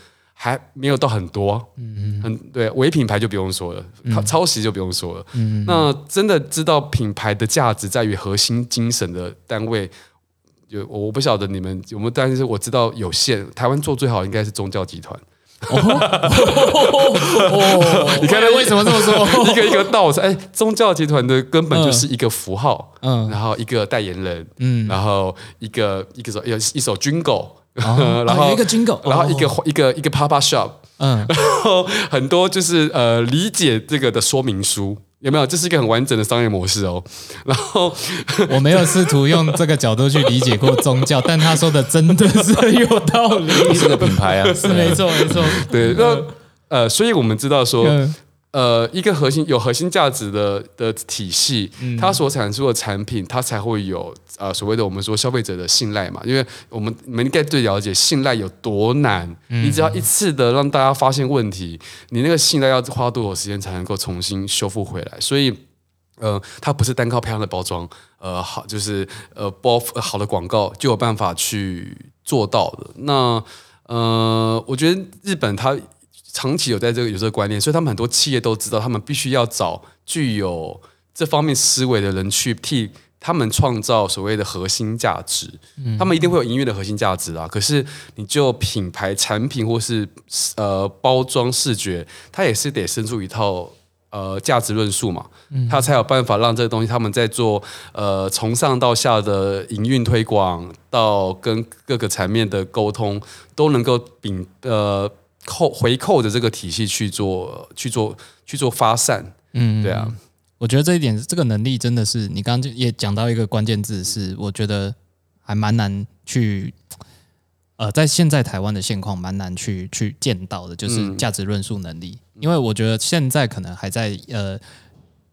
S1: 还没有到很多，嗯。嗯，很对，伪品牌就不用说了，抄抄袭就不用说了，嗯，那真的知道品牌的价值在于核心精神的单位，有我不晓得你们有没有，但是我知道有限。台湾做最好应该是宗教集团，哦，<laughs>
S2: 你看为什么这么说？<laughs>
S1: 一个一个道，哎，宗教集团的根本就是一个符号，嗯，然后一个代言人，嗯，然后一个一个首有一首军狗。<laughs>
S2: 然后一个 Jingle，，
S1: 然后一个一个一个 Papa Shop，嗯，然后很多就是呃理解这个的说明书有没有？这是一个很完整的商业模式哦。然后 <laughs>
S2: 我没有试图用这个角度去理解过宗教，但他说的真的是有道理，<laughs>
S3: 是个品牌啊，
S2: 是没错没错。
S1: 对，那呃，所以我们知道说。呃，一个核心有核心价值的的体系，它所产出的产品，它才会有呃所谓的我们说消费者的信赖嘛。因为我们你们应该最了解信赖有多难，你只要一次的让大家发现问题，你那个信赖要花多少时间才能够重新修复回来？所以，呃，它不是单靠漂亮的包装，呃，好就是呃包好的广告就有办法去做到的。那呃，我觉得日本它。长期有在这个有这个观念，所以他们很多企业都知道，他们必须要找具有这方面思维的人去替他们创造所谓的核心价值。他们一定会有营运的核心价值啊。可是你就品牌产品或是呃包装视觉，它也是得生出一套呃价值论述嘛，它才有办法让这个东西他们在做呃从上到下的营运推广，到跟各个层面的沟通，都能够秉呃。扣回扣的这个体系去做去做去做发散，嗯，对啊，
S2: 我觉得这一点这个能力真的是你刚刚也讲到一个关键字，是我觉得还蛮难去，呃，在现在台湾的现况蛮难去去见到的，就是价值论述能力，因为我觉得现在可能还在呃，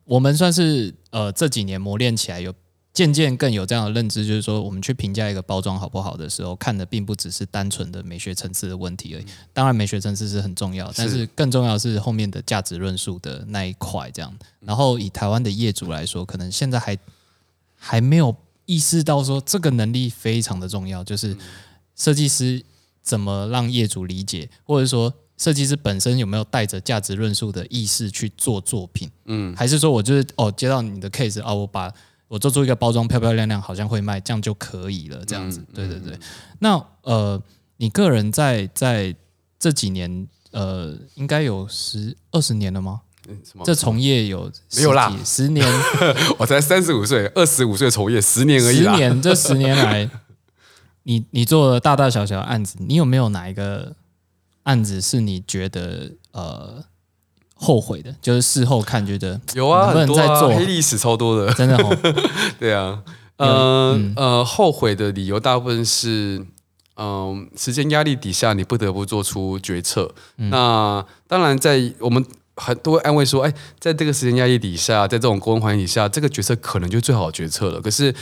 S2: 我们算是呃这几年磨练起来有。渐渐更有这样的认知，就是说，我们去评价一个包装好不好的时候，看的并不只是单纯的美学层次的问题而已。当然，美学层次是很重要，但是更重要是后面的价值论述的那一块。这样，然后以台湾的业主来说，可能现在还还没有意识到说这个能力非常的重要，就是设计师怎么让业主理解，或者说设计师本身有没有带着价值论述的意识去做作品？嗯，还是说我就是哦，接到你的 case 啊，我把。我做出一个包装漂漂亮亮，好像会卖，这样就可以了。这样子，对对对。那呃，你个人在在这几年，呃，应该有十二十年了吗？这从业有
S1: 没有啦？
S2: 十年，<laughs>
S1: 我才三十五岁，二十五岁从业十年而已。
S2: 十年，这十年来，你你做了大大小小案子，你有没有哪一个案子是你觉得呃？后悔的，就是事后看觉得
S1: 有啊，
S2: 很多啊，
S1: 黑历史超多的，<laughs>
S2: 真的哦。<laughs>
S1: 对啊，呃呃，后悔的理由大部分是，嗯，时间压力底下你不得不做出决策。那当然，在我们很多安慰说，哎，在这个时间压力底下，在这种公环境底下，这个决策可能就最好的决策了。可是，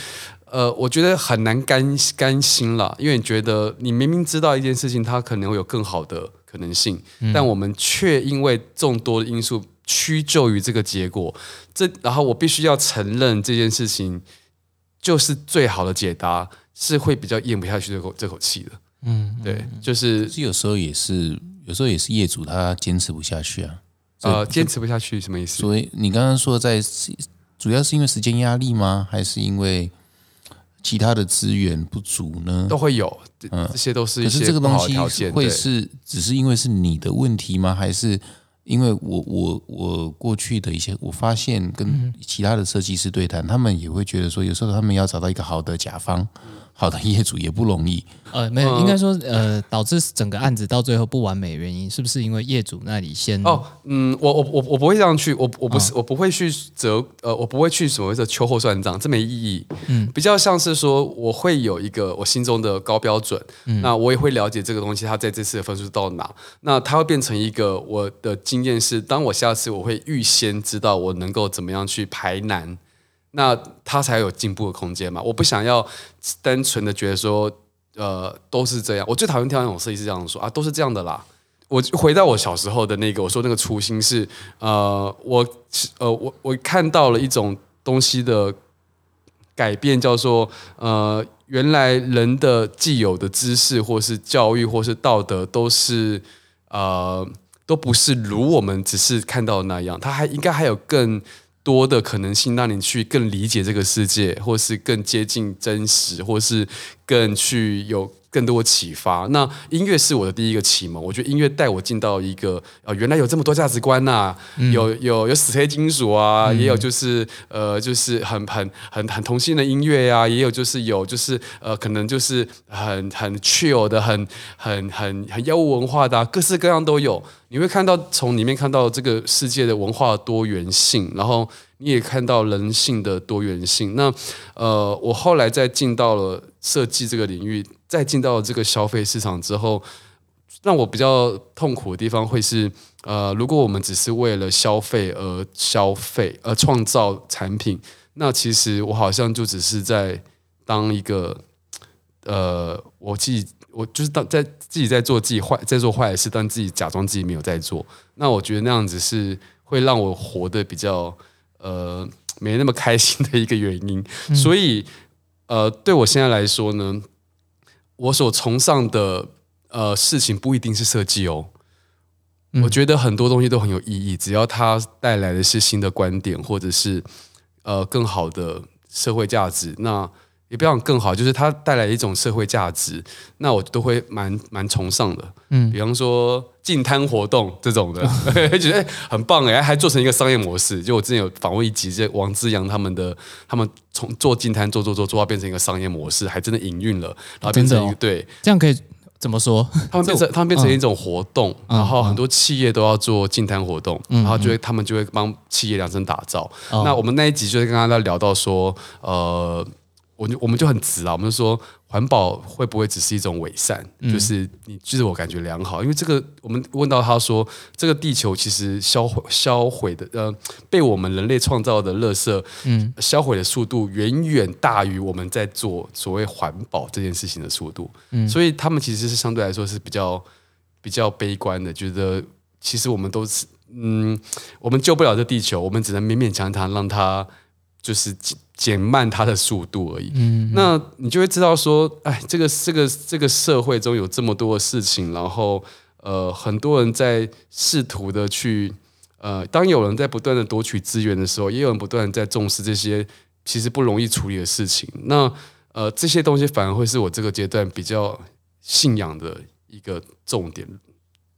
S1: 呃，我觉得很难甘甘心了，因为你觉得你明明知道一件事情，它可能会有更好的。可能性，但我们却因为众多的因素屈就于这个结果，这然后我必须要承认这件事情就是最好的解答，是会比较咽不下去这口这口气的。嗯，对，就是
S3: 有时候也是，有时候也是业主他坚持不下去啊。
S1: 呃，坚持不下去什么意思？
S3: 所以你刚刚说在主要是因为时间压力吗？还是因为？其他的资源不足呢，
S1: 都会有，嗯，这些都是一些不好的条件。
S3: 会是只是因为是你的问题吗？还是因为我我我过去的一些，我发现跟其他的设计师对谈，他们也会觉得说，有时候他们要找到一个好的甲方，好的业主也不容易。
S2: 呃，没有，应该说，呃，导致整个案子到最后不完美的原因，是不是因为业主那里先？
S1: 哦，嗯，我我我我不会这样去，我我不是我不会去责，呃，我不会去所谓的秋后算账，这没意义。嗯，比较像是说，我会有一个我心中的高标准，那我也会了解这个东西，它在这次的分数到哪，那它会变成一个我的经验是，当我下次我会预先知道我能够怎么样去排难。那他才有进步的空间嘛？我不想要单纯的觉得说，呃，都是这样。我最讨厌听那种设计师这样说啊，都是这样的啦。我回到我小时候的那个，我说那个初心是，呃，我呃，我我看到了一种东西的改变，叫做呃，原来人的既有的知识，或是教育，或是道德，都是呃，都不是如我们只是看到的那样，它还应该还有更。多的可能性，让你去更理解这个世界，或是更接近真实，或是更去有。更多启发。那音乐是我的第一个启蒙，我觉得音乐带我进到一个呃，原来有这么多价值观呐，有有有死黑金属啊，也有就是呃，就是很很很很同性的音乐呀，也有就是有就是呃，可能就是很很 chill 的，很很很很药物文化的，各式各样都有。你会看到从里面看到这个世界的文化多元性，然后你也看到人性的多元性。那呃，我后来再进到了设计这个领域。再进到这个消费市场之后，让我比较痛苦的地方会是，呃，如果我们只是为了消费而消费，而创造产品，那其实我好像就只是在当一个，呃，我自己我就是当在自己在做自己坏在做坏事，但自己假装自己没有在做。那我觉得那样子是会让我活得比较呃没那么开心的一个原因。所以，呃，对我现在来说呢。我所崇尚的呃事情不一定是设计哦，我觉得很多东西都很有意义，只要它带来的是新的观点，或者是呃更好的社会价值，那也不要讲更好，就是它带来一种社会价值，那我都会蛮蛮崇尚的。嗯，比方说。进摊活动这种的，<laughs> 觉得很棒哎，还做成一个商业模式。就我之前有访问一集，这王志阳他们的，他们从做进摊做做做做到变成一个商业模式，还真的营运了，然后变成一个对，
S2: 这样可以怎么说？
S1: 他们变成他们变成一种活动，然后很多企业都要做净摊活动，然后就会他们就会帮企业量身打造。那我们那一集就是刚刚在聊到说，呃。我就我们就很直啊，我们就说环保会不会只是一种伪善？就是你自我感觉良好，因为这个我们问到他说，这个地球其实销毁销毁的呃，被我们人类创造的垃圾，嗯，销毁的速度远远大于我们在做所谓环保这件事情的速度，嗯，所以他们其实是相对来说是比较比较悲观的，觉得其实我们都是嗯，我们救不了这地球，我们只能勉勉强强让它就是减慢它的速度而已。嗯，那你就会知道说，哎，这个这个这个社会中有这么多的事情，然后呃，很多人在试图的去呃，当有人在不断的夺取资源的时候，也有人不断的在重视这些其实不容易处理的事情。那呃，这些东西反而会是我这个阶段比较信仰的一个重点。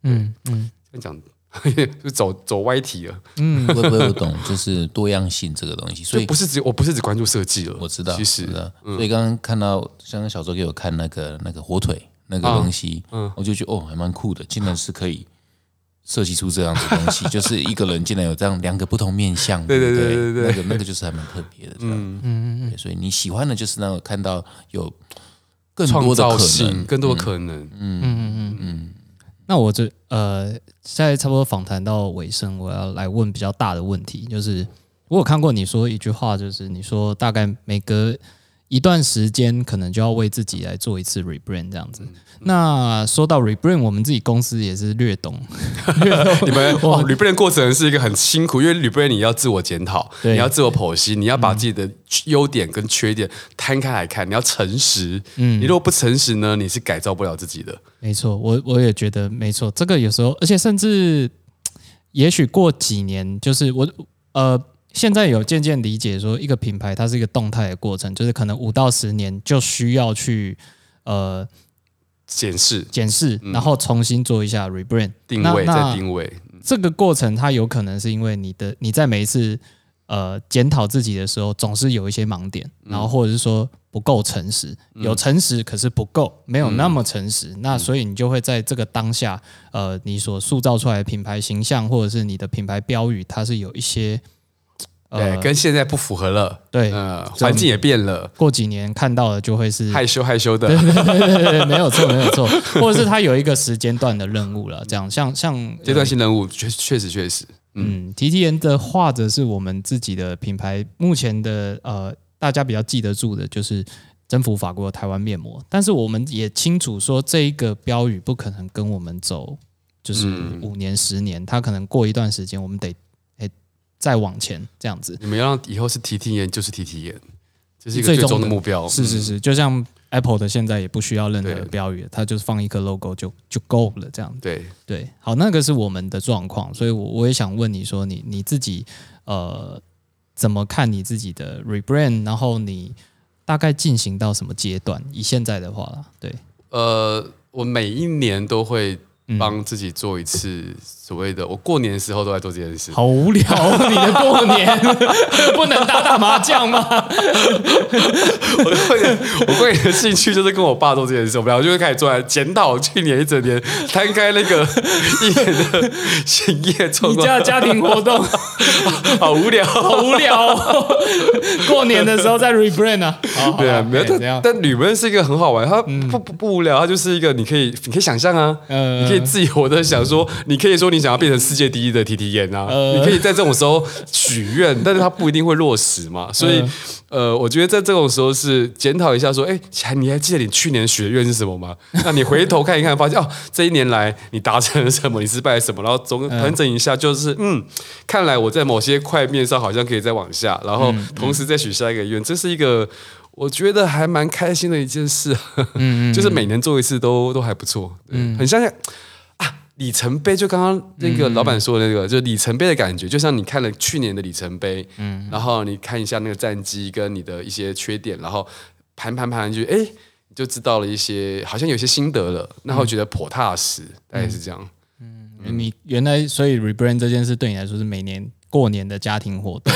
S1: 嗯嗯，这样讲。<laughs> 就走走歪题了，
S3: 嗯，我不不懂，就是多样性这个东西，<laughs> 所以
S1: 不是只我不是只关注设计了，
S3: 我知道，
S1: 其实，
S3: 所以刚刚看到像小周给我看那个那个火腿那个东西，嗯，我就觉得哦，还蛮酷的，竟然是可以设计出这样的东西，<laughs> 就是一个人竟然有这样两个不同面相，
S1: 对对？对对对，
S3: 那个那个就是还蛮特别的，嗯。嗯嗯，所以你喜欢的就是那种看到有更多的可能，
S1: 更多的可能，嗯嗯嗯
S2: 嗯。那我这呃，现在差不多访谈到尾声，我要来问比较大的问题，就是我有看过你说一句话，就是你说大概每隔一段时间，可能就要为自己来做一次 rebrand 这样子。那说到 rebrand，我们自己公司也是略懂。<laughs>
S1: 你们 <laughs> 哦，rebrand 过程是一个很辛苦，因为 rebrand 你要自我检讨，你要自我剖析，你要把自己的优点跟缺点摊开来看，你要诚实。嗯，你如果不诚实呢，你是改造不了自己的。
S2: 没错，我我也觉得没错。这个有时候，而且甚至也许过几年，就是我呃，现在有渐渐理解说，一个品牌它是一个动态的过程，就是可能五到十年就需要去呃。
S1: 检视、
S2: 检视，然后重新做一下 rebrand
S1: 定位，再定位。
S2: 这个过程它有可能是因为你的你在每一次呃检讨自己的时候，总是有一些盲点，然后或者是说。不够诚实，有诚实可是不够，没有那么诚实。那所以你就会在这个当下，呃，你所塑造出来的品牌形象或者是你的品牌标语，它是有一些。
S1: 对，跟现在不符合了。
S2: 对，
S1: 呃，环境也变了。
S2: 过几年看到的就会是
S1: 害羞害羞的。
S2: 对对对对，没有错没有错。<laughs> 或者是他有一个时间段的任务了，这样像像
S1: 阶段性任务，确确实确实。
S2: 嗯，T T N 的画者是我们自己的品牌，目前的呃，大家比较记得住的就是征服法国台湾面膜。但是我们也清楚说，这一个标语不可能跟我们走，就是五年十年，它可能过一段时间，我们得。再往前这样子，
S1: 你们要让以后是 T T 眼就是 T T 眼，这是一个最终的目标。
S2: 是是是，就像 Apple 的现在也不需要任何标语，它就是放一个 logo 就就够了这样子。
S1: 对
S2: 对，好，那个是我们的状况，所以我我也想问你说，你你自己呃怎么看你自己的 rebrand？然后你大概进行到什么阶段？以现在的话，对，
S1: 呃，我每一年都会。帮自己做一次所谓的，我过年的时候都在做这件事。
S2: 好无聊，<laughs> 你的过年 <laughs> 不能打打麻将吗？
S1: 我过年，我过年的兴趣就是跟我爸做这件事。我们俩就会开始做来检讨去年一整年，摊开那个一年的兴业。
S2: 你家家庭活动 <laughs>
S1: 好无聊，
S2: 好无聊。哦过年的时候在 rebrand 啊，
S1: 对啊，没有。但但 rebrand 是一个很好玩，它不不不无聊，它就是一个你可以你可以想象啊，嗯，你可以。自己我在想说，你可以说你想要变成世界第一的 T T 眼啊，你可以在这种时候许愿，但是它不一定会落实嘛。所以，呃，我觉得在这种时候是检讨一下，说，哎，还你还记得你去年许的愿是什么吗？<laughs> 那你回头看一看，发现哦，这一年来你达成了什么，你失败了什么，然后总 <laughs> 盘整一下，就是嗯，看来我在某些块面上好像可以再往下，然后同时再许下一个愿，这是一个。我觉得还蛮开心的一件事，<laughs> 嗯，就是每年做一次都都还不错，嗯，很像啊里程碑，就刚刚那个老板说的那个，就里程碑的感觉，就像你看了去年的里程碑，嗯，然后你看一下那个战绩跟你的一些缺点，然后盘盘盘就哎，你就知道了一些，好像有些心得了，然后觉得颇踏实，大概是这样，
S2: 嗯，你原来所以 rebrand 这件事对你来说是每年。过年的家庭活动，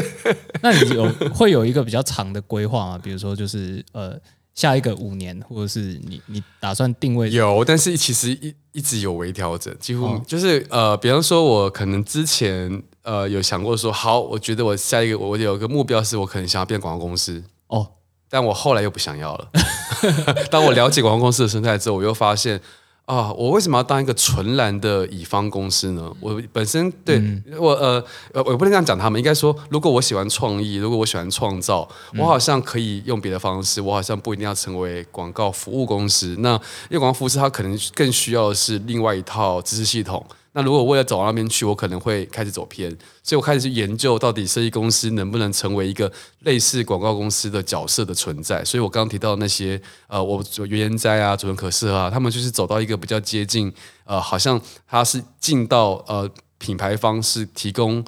S2: <laughs> 那你有会有一个比较长的规划吗？比如说，就是呃，下一个五年，或者是你你打算定位？
S1: 有，但是其实一一直有微调整，几乎就是呃，比方说，我可能之前呃有想过说，好，我觉得我下一个我有个目标是我可能想要变广告公司哦，但我后来又不想要了。<laughs> 当我了解广告公司的生态之后，我又发现。啊，我为什么要当一个纯蓝的乙方公司呢？我本身对我呃呃，我不能这样讲他们。应该说，如果我喜欢创意，如果我喜欢创造，我好像可以用别的方式。我好像不一定要成为广告服务公司。那因为广告服务它可能更需要的是另外一套知识系统。那如果为了走到那边去，我可能会开始走偏，所以我开始去研究到底设计公司能不能成为一个类似广告公司的角色的存在。所以我刚刚提到那些呃，我原研哉啊、主任可视啊，他们就是走到一个比较接近呃，好像他是进到呃品牌方是提供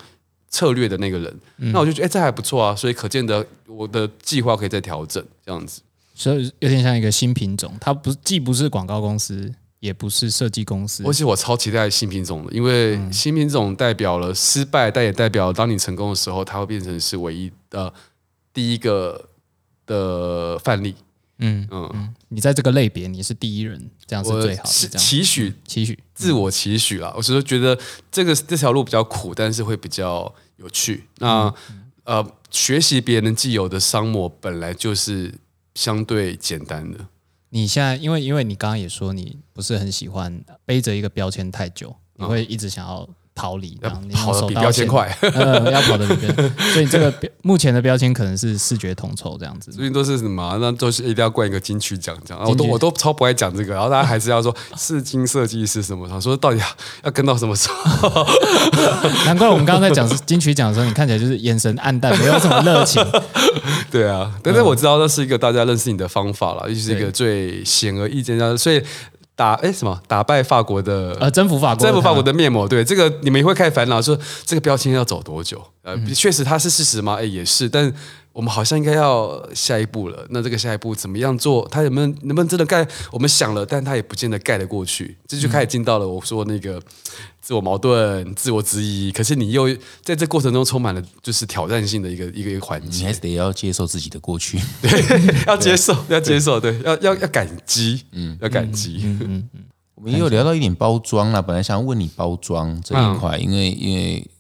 S1: 策略的那个人。那我就觉得哎，这还不错啊。所以可见的我的计划可以再调整这样子，
S2: 所以有点像一个新品种，它不既不是广告公司。也不是设计公司，
S1: 而且我超期待新品种的，因为新品种代表了失败，但也代表当你成功的时候，它会变成是唯一的第一个的范例。
S2: 嗯嗯，你在这个类别你是第一人，这样是最好的。
S1: 期许
S2: 期许
S1: 自我期许啦，我是说觉得这个这条路比较苦，但是会比较有趣。那呃，学习别人既有的商模本来就是相对简单的。
S2: 你现在，因为因为你刚刚也说你不是很喜欢背着一个标签太久，你会一直想要。逃离，
S1: 跑的比标签快，
S2: 要跑的比标签，所以这个目前的标签可能是视觉统筹这样子。
S1: 最近都是什么？那都是一定要冠一个金曲奖这样。我都我都超不爱讲这个，然后大家还是要说是金设计是什么？他说到底要要跟到什么时候？<laughs>
S2: 难怪我们刚刚在讲金曲奖的时候，你看起来就是眼神暗淡，没有什么热情。<laughs>
S1: 对啊，但是我知道那是一个大家认识你的方法了，就是一个最显而易见的，所以。打哎什么打败法国的
S2: 呃征服法国
S1: 征服法国的面膜对这个你们也会开始烦恼说这个标签要走多久？呃确实它是事实吗？哎也是但我们好像应该要下一步了。那这个下一步怎么样做？他有没有能不能真的盖？我们想了，但他也不见得盖得过去。这就开始进到了我说那个自我矛盾、自我质疑。可是你又在这过程中充满了就是挑战性的一个一个一个环节。
S3: 你还是得要接受自己的过去，
S1: 对，要接受，要接受，对，要要要感激，嗯，要感激。嗯
S3: 嗯。我们也有聊到一点包装了，本来想问你包装这一块，因为因为。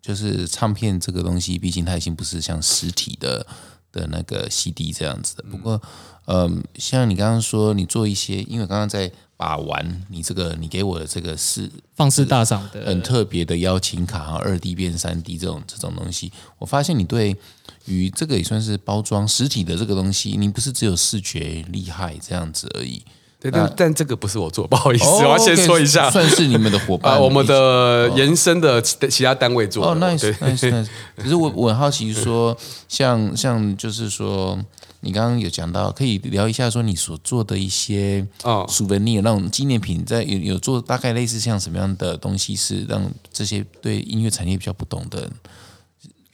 S3: 就是唱片这个东西，毕竟它已经不是像实体的的那个 CD 这样子的。不过，嗯，像你刚刚说，你做一些，因为刚刚在把玩你这个，你给我的这个是
S2: 放肆大赏的
S3: 很特别的邀请卡，二 D 变三 D 这种这种东西，我发现你对于这个也算是包装实体的这个东西，你不是只有视觉厉害这样子而已。
S1: 对，但但这个不是我做，<laughs> 不好意思，我要先说一下，
S3: 算是你们的伙伴，<laughs>
S1: 我们的延伸的其其他单位做。
S3: 哦，nice，nice，nice。<laughs> 可是我我很好奇，说像像就是说，你刚刚有讲到，可以聊一下说你所做的一些哦，souvenir 那种纪念品，在有有做大概类似像什么样的东西，是让这些对音乐产业比较不懂的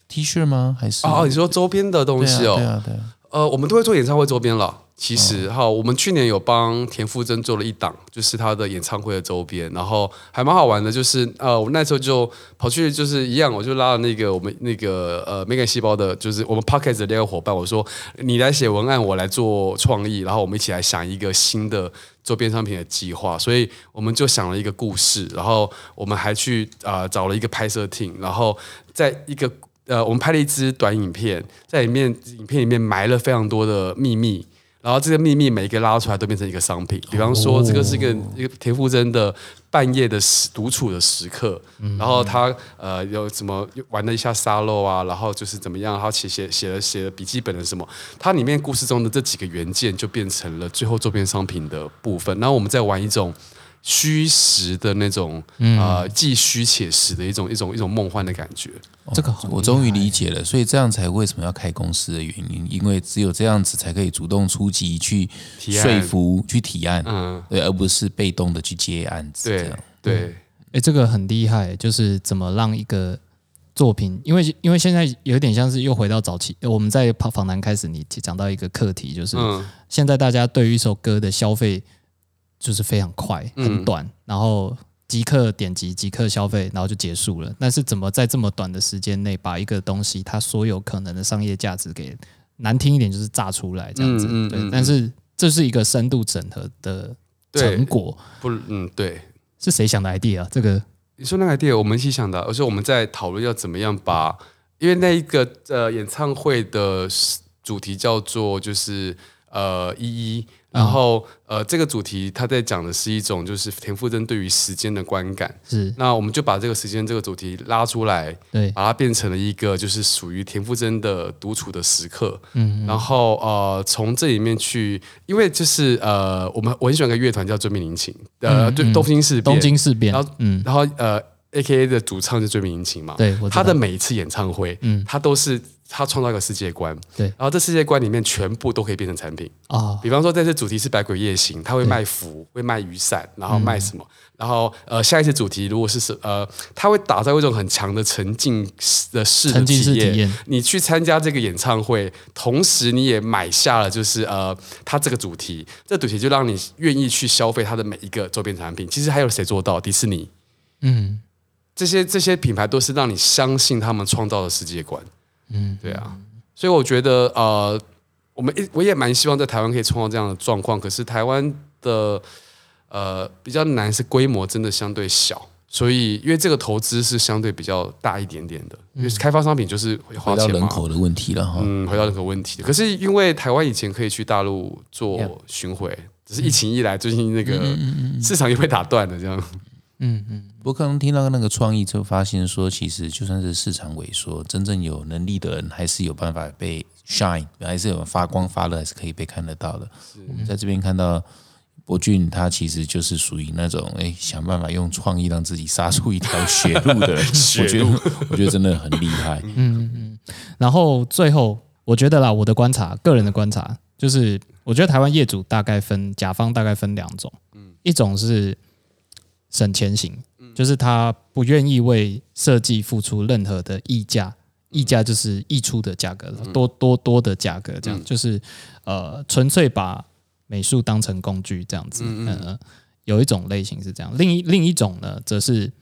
S3: T 恤吗？还是
S1: 哦，你说周边的东西哦，
S3: 对啊，对啊。
S1: 呃，我们都会做演唱会周边了。其实哈，我们去年有帮田馥甄做了一档，就是他的演唱会的周边，然后还蛮好玩的。就是呃，我那时候就跑去，就是一样，我就拉了那个我们那个呃 Mega 细胞的，就是我们 Pocket 的那个伙伴，我说你来写文案，我来做创意，然后我们一起来想一个新的周边商品的计划。所以我们就想了一个故事，然后我们还去啊找了一个拍摄 team，然后在一个。呃，我们拍了一支短影片，在里面影片里面埋了非常多的秘密，然后这个秘密每一个拉出来都变成一个商品。比方说，这个是一个一个田馥甄的半夜的时独处的时刻，然后他呃有什么玩了一下沙漏啊，然后就是怎么样，他写写写了写了笔记本的什么，它里面故事中的这几个元件就变成了最后周边商品的部分。然后我们再玩一种。虚实的那种，呃，既虚且实的一种一种一种梦幻的感觉。
S2: 这个
S3: 我终于理解了，所以这样才为什么要开公司的原因，因为只有这样子才可以主动出击去说服、去提案，嗯，对，而不是被动的去接案子。
S1: 对对，
S2: 哎，这个很厉害，就是怎么让一个作品，因为因为现在有点像是又回到早期，我们在访访谈开始，你讲到一个课题，就是现在大家对于一首歌的消费。就是非常快，很短，然后即刻点击、即刻消费，然后就结束了。但是怎么在这么短的时间内把一个东西它所有可能的商业价值给难听一点就是炸出来这样子？对，但是这是一个深度整合的成果。
S1: 不，嗯，对，
S2: 是谁想的 idea？这个
S1: 你说那个 idea 我们一起想的，而且我们在讨论要怎么样把，因为那一个呃演唱会的主题叫做就是呃一一。然后，呃，这个主题他在讲的是一种，就是田馥甄对于时间的观感。
S2: 是，
S1: 那我们就把这个时间这个主题拉出来，
S2: 对，
S1: 把它变成了一个就是属于田馥甄的独处的时刻。嗯，然后呃，从这里面去，因为就是呃，我们我很喜欢个乐团叫追命林琴，呃，对，东京事变，
S2: 东京事变，
S1: 然后，嗯，然后呃，A K A 的主唱是追命林琴嘛，
S2: 对，
S1: 他的每一次演唱会，嗯，他都是。他创造一个世界观，
S2: 对，
S1: 然后这世界观里面全部都可以变成产品啊。比方说，这次主题是百鬼夜行，他会卖符，会卖雨伞，然后卖什么？然后呃，下一次主题如果是是呃，他会打造一种很强的沉浸式的视体验。你去参加这个演唱会，同时你也买下了就是呃，他这个主题，这主题就让你愿意去消费他的每一个周边产品。其实还有谁做到？迪士尼，嗯，这些这些品牌都是让你相信他们创造的世界观。嗯，对啊，所以我觉得呃，我们一我也蛮希望在台湾可以创造这样的状况，可是台湾的呃比较难，是规模真的相对小，所以因为这个投资是相对比较大一点点的，因为开发商品就是会花钱
S3: 人口的问题了。哈，
S1: 嗯，回到人口问题。可是因为台湾以前可以去大陆做巡回，只是疫情一来，最近那个市场又被打断了，这样。
S3: 嗯嗯，我可能听到那个创意，就发现说，其实就算是市场萎缩，真正有能力的人还是有办法被 shine，还是有发光发热，还是可以被看得到的。我们在这边看到博俊，他其实就是属于那种哎，想办法用创意让自己杀出一条血路的人。<laughs> 我觉得，我觉得真的很厉害。<laughs> 嗯
S2: 嗯。然后最后，我觉得啦，我的观察，个人的观察，就是我觉得台湾业主大概分甲方大概分两种，嗯，一种是。省钱型，就是他不愿意为设计付出任何的溢价，溢价就是溢出的价格，多多多的价格，这样就是呃，纯粹把美术当成工具这样子。嗯，有一种类型是这样，另一另一种呢，则是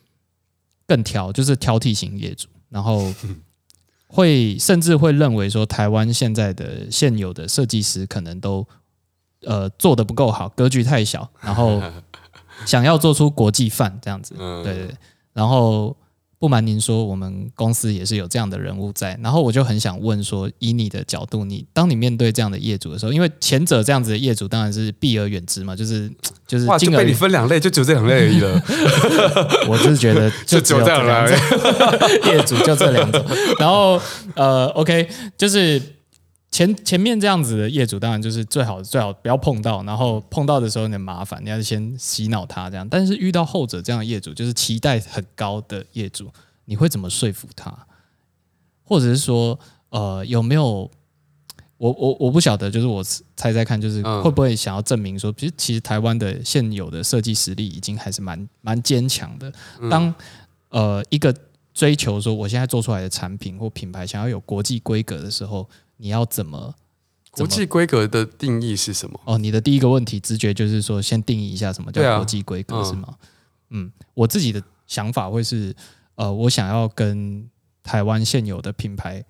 S2: 更挑，就是挑剔型业主，然后 <laughs> 会甚至会认为说，台湾现在的现有的设计师可能都呃做的不够好，格局太小，然后 <laughs> 想要做出国际范这样子。对对，然后。不瞒您说，我们公司也是有这样的人物在。然后我就很想问说，以你的角度，你当你面对这样的业主的时候，因为前者这样子的业主当然是避而远之嘛，<laughs> 就是就是
S1: 哇，就被你分两类，就只有这两类而已了。<laughs>
S2: 我就是觉得就只有这两种 <laughs> 业主，就这两种。然后呃，OK，就是。前前面这样子的业主当然就是最好最好不要碰到，然后碰到的时候有点麻烦，你要先洗脑他这样。但是遇到后者这样的业主，就是期待很高的业主，你会怎么说服他？或者是说，呃，有没有我我我不晓得，就是我猜猜看，就是会不会想要证明说，其实其实台湾的现有的设计实力已经还是蛮蛮坚强的。当呃一个追求说我现在做出来的产品或品牌想要有国际规格的时候。你要怎么？
S1: 国际规格的定义是什么？
S2: 哦，你的第一个问题直觉就是说，先定义一下什么叫国际规格是吗？嗯，我自己的想法会是，呃，我想要跟台湾现有的品牌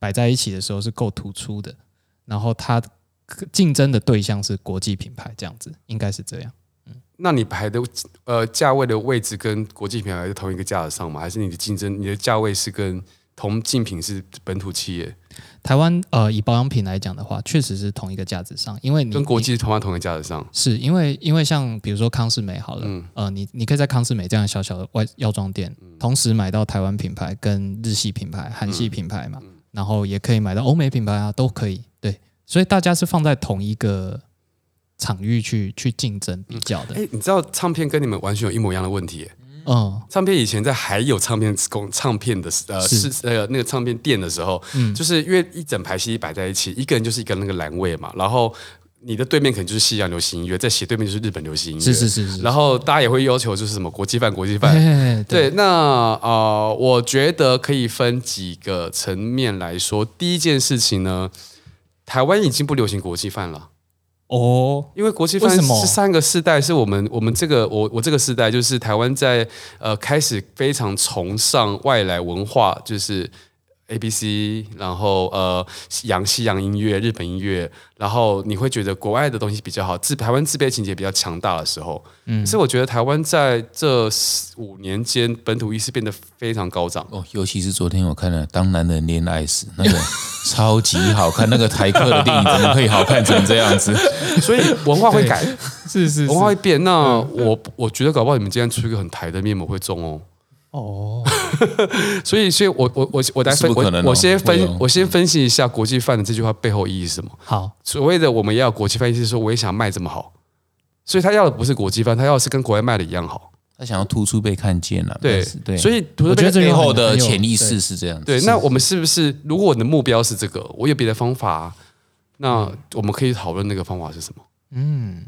S2: 摆在一起的时候是够突出的，然后它竞争的对象是国际品牌，这样子应该是这样。
S1: 嗯，那你排的呃价位的位置跟国际品牌是同一个价上吗？还是你的竞争你的价位是跟同竞品是本土企业？
S2: 台湾呃，以保养品来讲的话，确实是同一个价值上，因为你
S1: 跟国际同样同一个价值上，
S2: 是因为因为像比如说康士美好了，嗯呃，你你可以在康士美这样小小的外药妆店，同时买到台湾品牌跟日系品牌、韩系品牌嘛，然后也可以买到欧美品牌啊，都可以。对，所以大家是放在同一个场域去去竞争比较的。
S1: 哎，你知道唱片跟你们完全有一模一样的问题。嗯，唱片以前在还有唱片公唱片的呃是。呃那个唱片店的时候，嗯，就是因为一整排 CD 摆在一起，一个人就是一个那个栏位嘛，然后你的对面可能就是西洋流行音乐，在斜对面就是日本流行音乐，
S2: 是是是是，
S1: 然后大家也会要求就是什么国际范国际范，对，那啊，我觉得可以分几个层面来说，第一件事情呢，台湾已经不流行国际范了。哦，因为国际范是三个世代，是我们我们这个我我这个世代，就是台湾在呃开始非常崇尚外来文化，就是。A B C，然后呃，洋西洋音乐、日本音乐，然后你会觉得国外的东西比较好，自台湾自卑情节比较强大的时候，嗯，所以我觉得台湾在这五年间本土意识变得非常高涨
S3: 哦，尤其是昨天我看了《当男人恋爱时》，那个 <laughs> 超级好看，那个台客的电影怎么可以好看成这样子？<laughs>
S1: 所以文化会改，
S2: 是是
S1: 文化会变。那我我觉得搞不好你们今天出一个很台的面膜会中哦。哦，<laughs> 所以，所以我我我我来分我我先分我先分析一下国际范的这句话背后意义是什么。
S2: 好，
S1: 所谓的我们要国际范，意思是说我也想卖这么好，所以他要的不是国际范，他要是跟国外卖的一样好，
S3: 他想要突出被看见了。
S1: 对
S3: 对，
S1: 所以
S2: 我觉得
S3: 背后的潜意识是这样。
S1: 对，那我们是不是如果我的目标是这个，我有别的方法，那我们可以讨论那个方法是什么？嗯，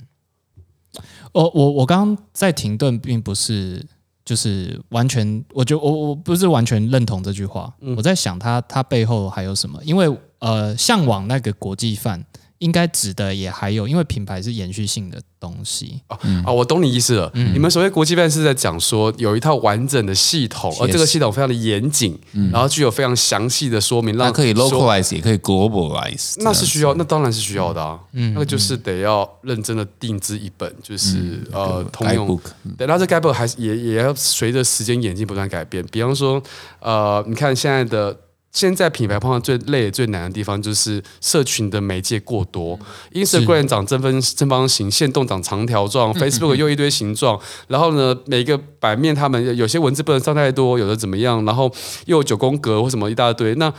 S2: 哦我我刚刚在停顿，并不是。就是完全，我觉得我我不是完全认同这句话。我在想，他他背后还有什么？因为呃，向往那个国际范。应该指的也还有，因为品牌是延续性的东西
S1: 哦。啊，我懂你意思了。你们所谓国际办是在讲说有一套完整的系统，而这个系统非常的严谨，然后具有非常详细的说明，
S3: 那可以 localize 也可以 globalize，
S1: 那是需要，那当然是需要的啊。那个就是得要认真的定制一本，就是呃通用。对，那这 guidebook 还是也也要随着时间演进不断改变。比方说，呃，你看现在的。现在品牌碰到最累、最难的地方，就是社群的媒介过多。Instagram 长正方正方形，线动长长条状，Facebook 又一堆形状。然后呢，每个版面他们有些文字不能上太多，有的怎么样？然后又有九宫格或什么一大堆。那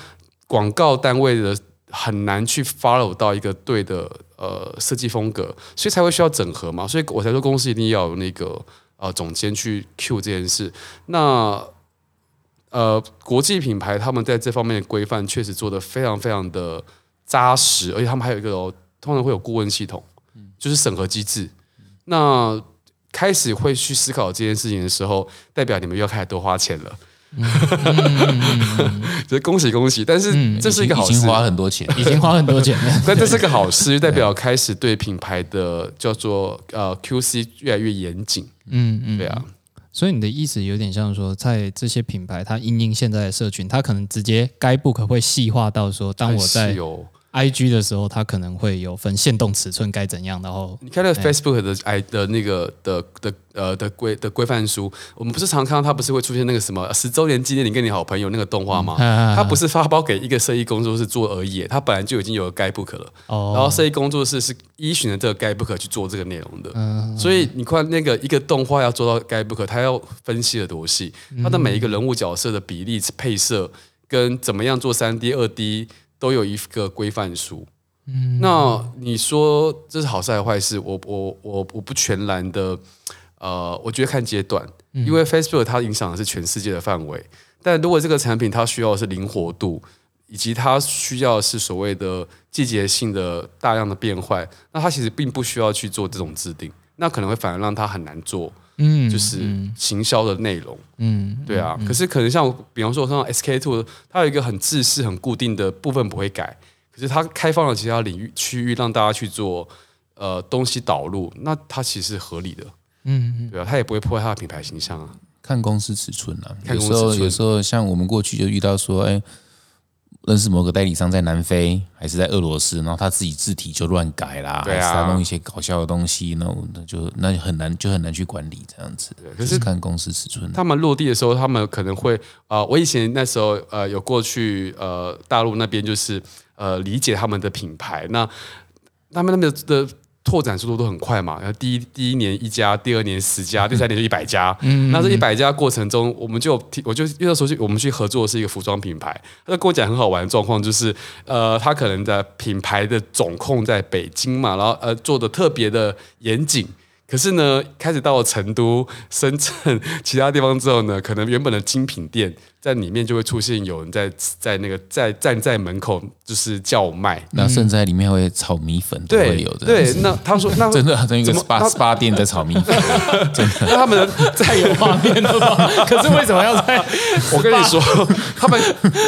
S1: 广告单位的很难去 follow 到一个对的呃设计风格，所以才会需要整合嘛。所以我才说公司一定要有那个呃总监去 Q 这件事。那呃，国际品牌他们在这方面的规范确实做的非常非常的扎实，而且他们还有一个通常会有顾问系统，就是审核机制。那开始会去思考这件事情的时候，代表你们又要开始多花钱了。这 <laughs> 恭喜恭喜！但是这是一个好
S3: 事，已经花很多钱，<laughs>
S2: 已经花很多钱。<laughs>
S1: 但这是个好事，代表开始对品牌的叫做呃 QC 越来越严谨。嗯嗯，对啊。
S2: 所以你的意思有点像说，在这些品牌，它因应现在的社群，它可能直接该 book 会细化到说，当我在。G 的时候，它可能会有分限动尺寸该怎样，然后
S1: 你看那个 Facebook 的 I 的那个的的呃的规的规范书，我们不是常看到它不是会出现那个什么十周年纪念你跟你好朋友那个动画吗？它不是发包给一个设计工作室做而已，它本来就已经有该 book 了，然后设计工作室是依循着这个该 book 去做这个内容的，所以你看那个一个动画要做到该 book，它要分析的多细，它的每一个人物角色的比例配色跟怎么样做三 D 二 D。都有一个规范书，嗯，那你说这是好事还是坏事？我我我我不全然的，呃，我觉得看阶段，因为 Facebook 它影响的是全世界的范围，但如果这个产品它需要的是灵活度，以及它需要是所谓的季节性的大量的变换，那它其实并不需要去做这种制定，那可能会反而让它很难做。嗯，就是行销的内容，嗯，对啊。可是可能像比方说像 SK two，它有一个很自式、很固定的部分不会改，可是它开放了其他领域区域让大家去做呃东西导入，那它其实是合理的，嗯，对啊，它也不会破坏它的品牌形象啊。
S3: 看公司尺寸啊，有时候有时候像我们过去就遇到说，哎。认识某个代理商在南非还是在俄罗斯，然后他自己字体就乱改啦，还是他弄一些搞笑的东西，那那就那就很难就很难去管理这样子。可是看公司尺寸，
S1: 他们落地的时候，他们可能会啊，我以前那时候呃有过去呃大陆那边就是呃理解他们的品牌，那他们那边的。拓展速度都很快嘛，然后第一第一年一家，第二年十家，第三年就一百家。嗯，那这一百家过程中，我们就我就那时候去我们去合作的是一个服装品牌，他跟我讲很好玩的状况，就是呃，他可能的品牌的总控在北京嘛，然后呃做的特别的严谨。可是呢，开始到了成都、深圳 <laughs> 其他地方之后呢，可能原本的精品店在里面就会出现有人在在那个在站在门口就是叫卖，
S3: 那甚至在里面会炒米粉都会有的。
S1: 对，那他说那 <laughs>
S3: 真的真一个 SPA SPA 店在炒米粉，<laughs> 真的。
S1: 那他们
S2: 在有画面的话，可是为什么要在？<laughs>
S1: 我跟你说，他们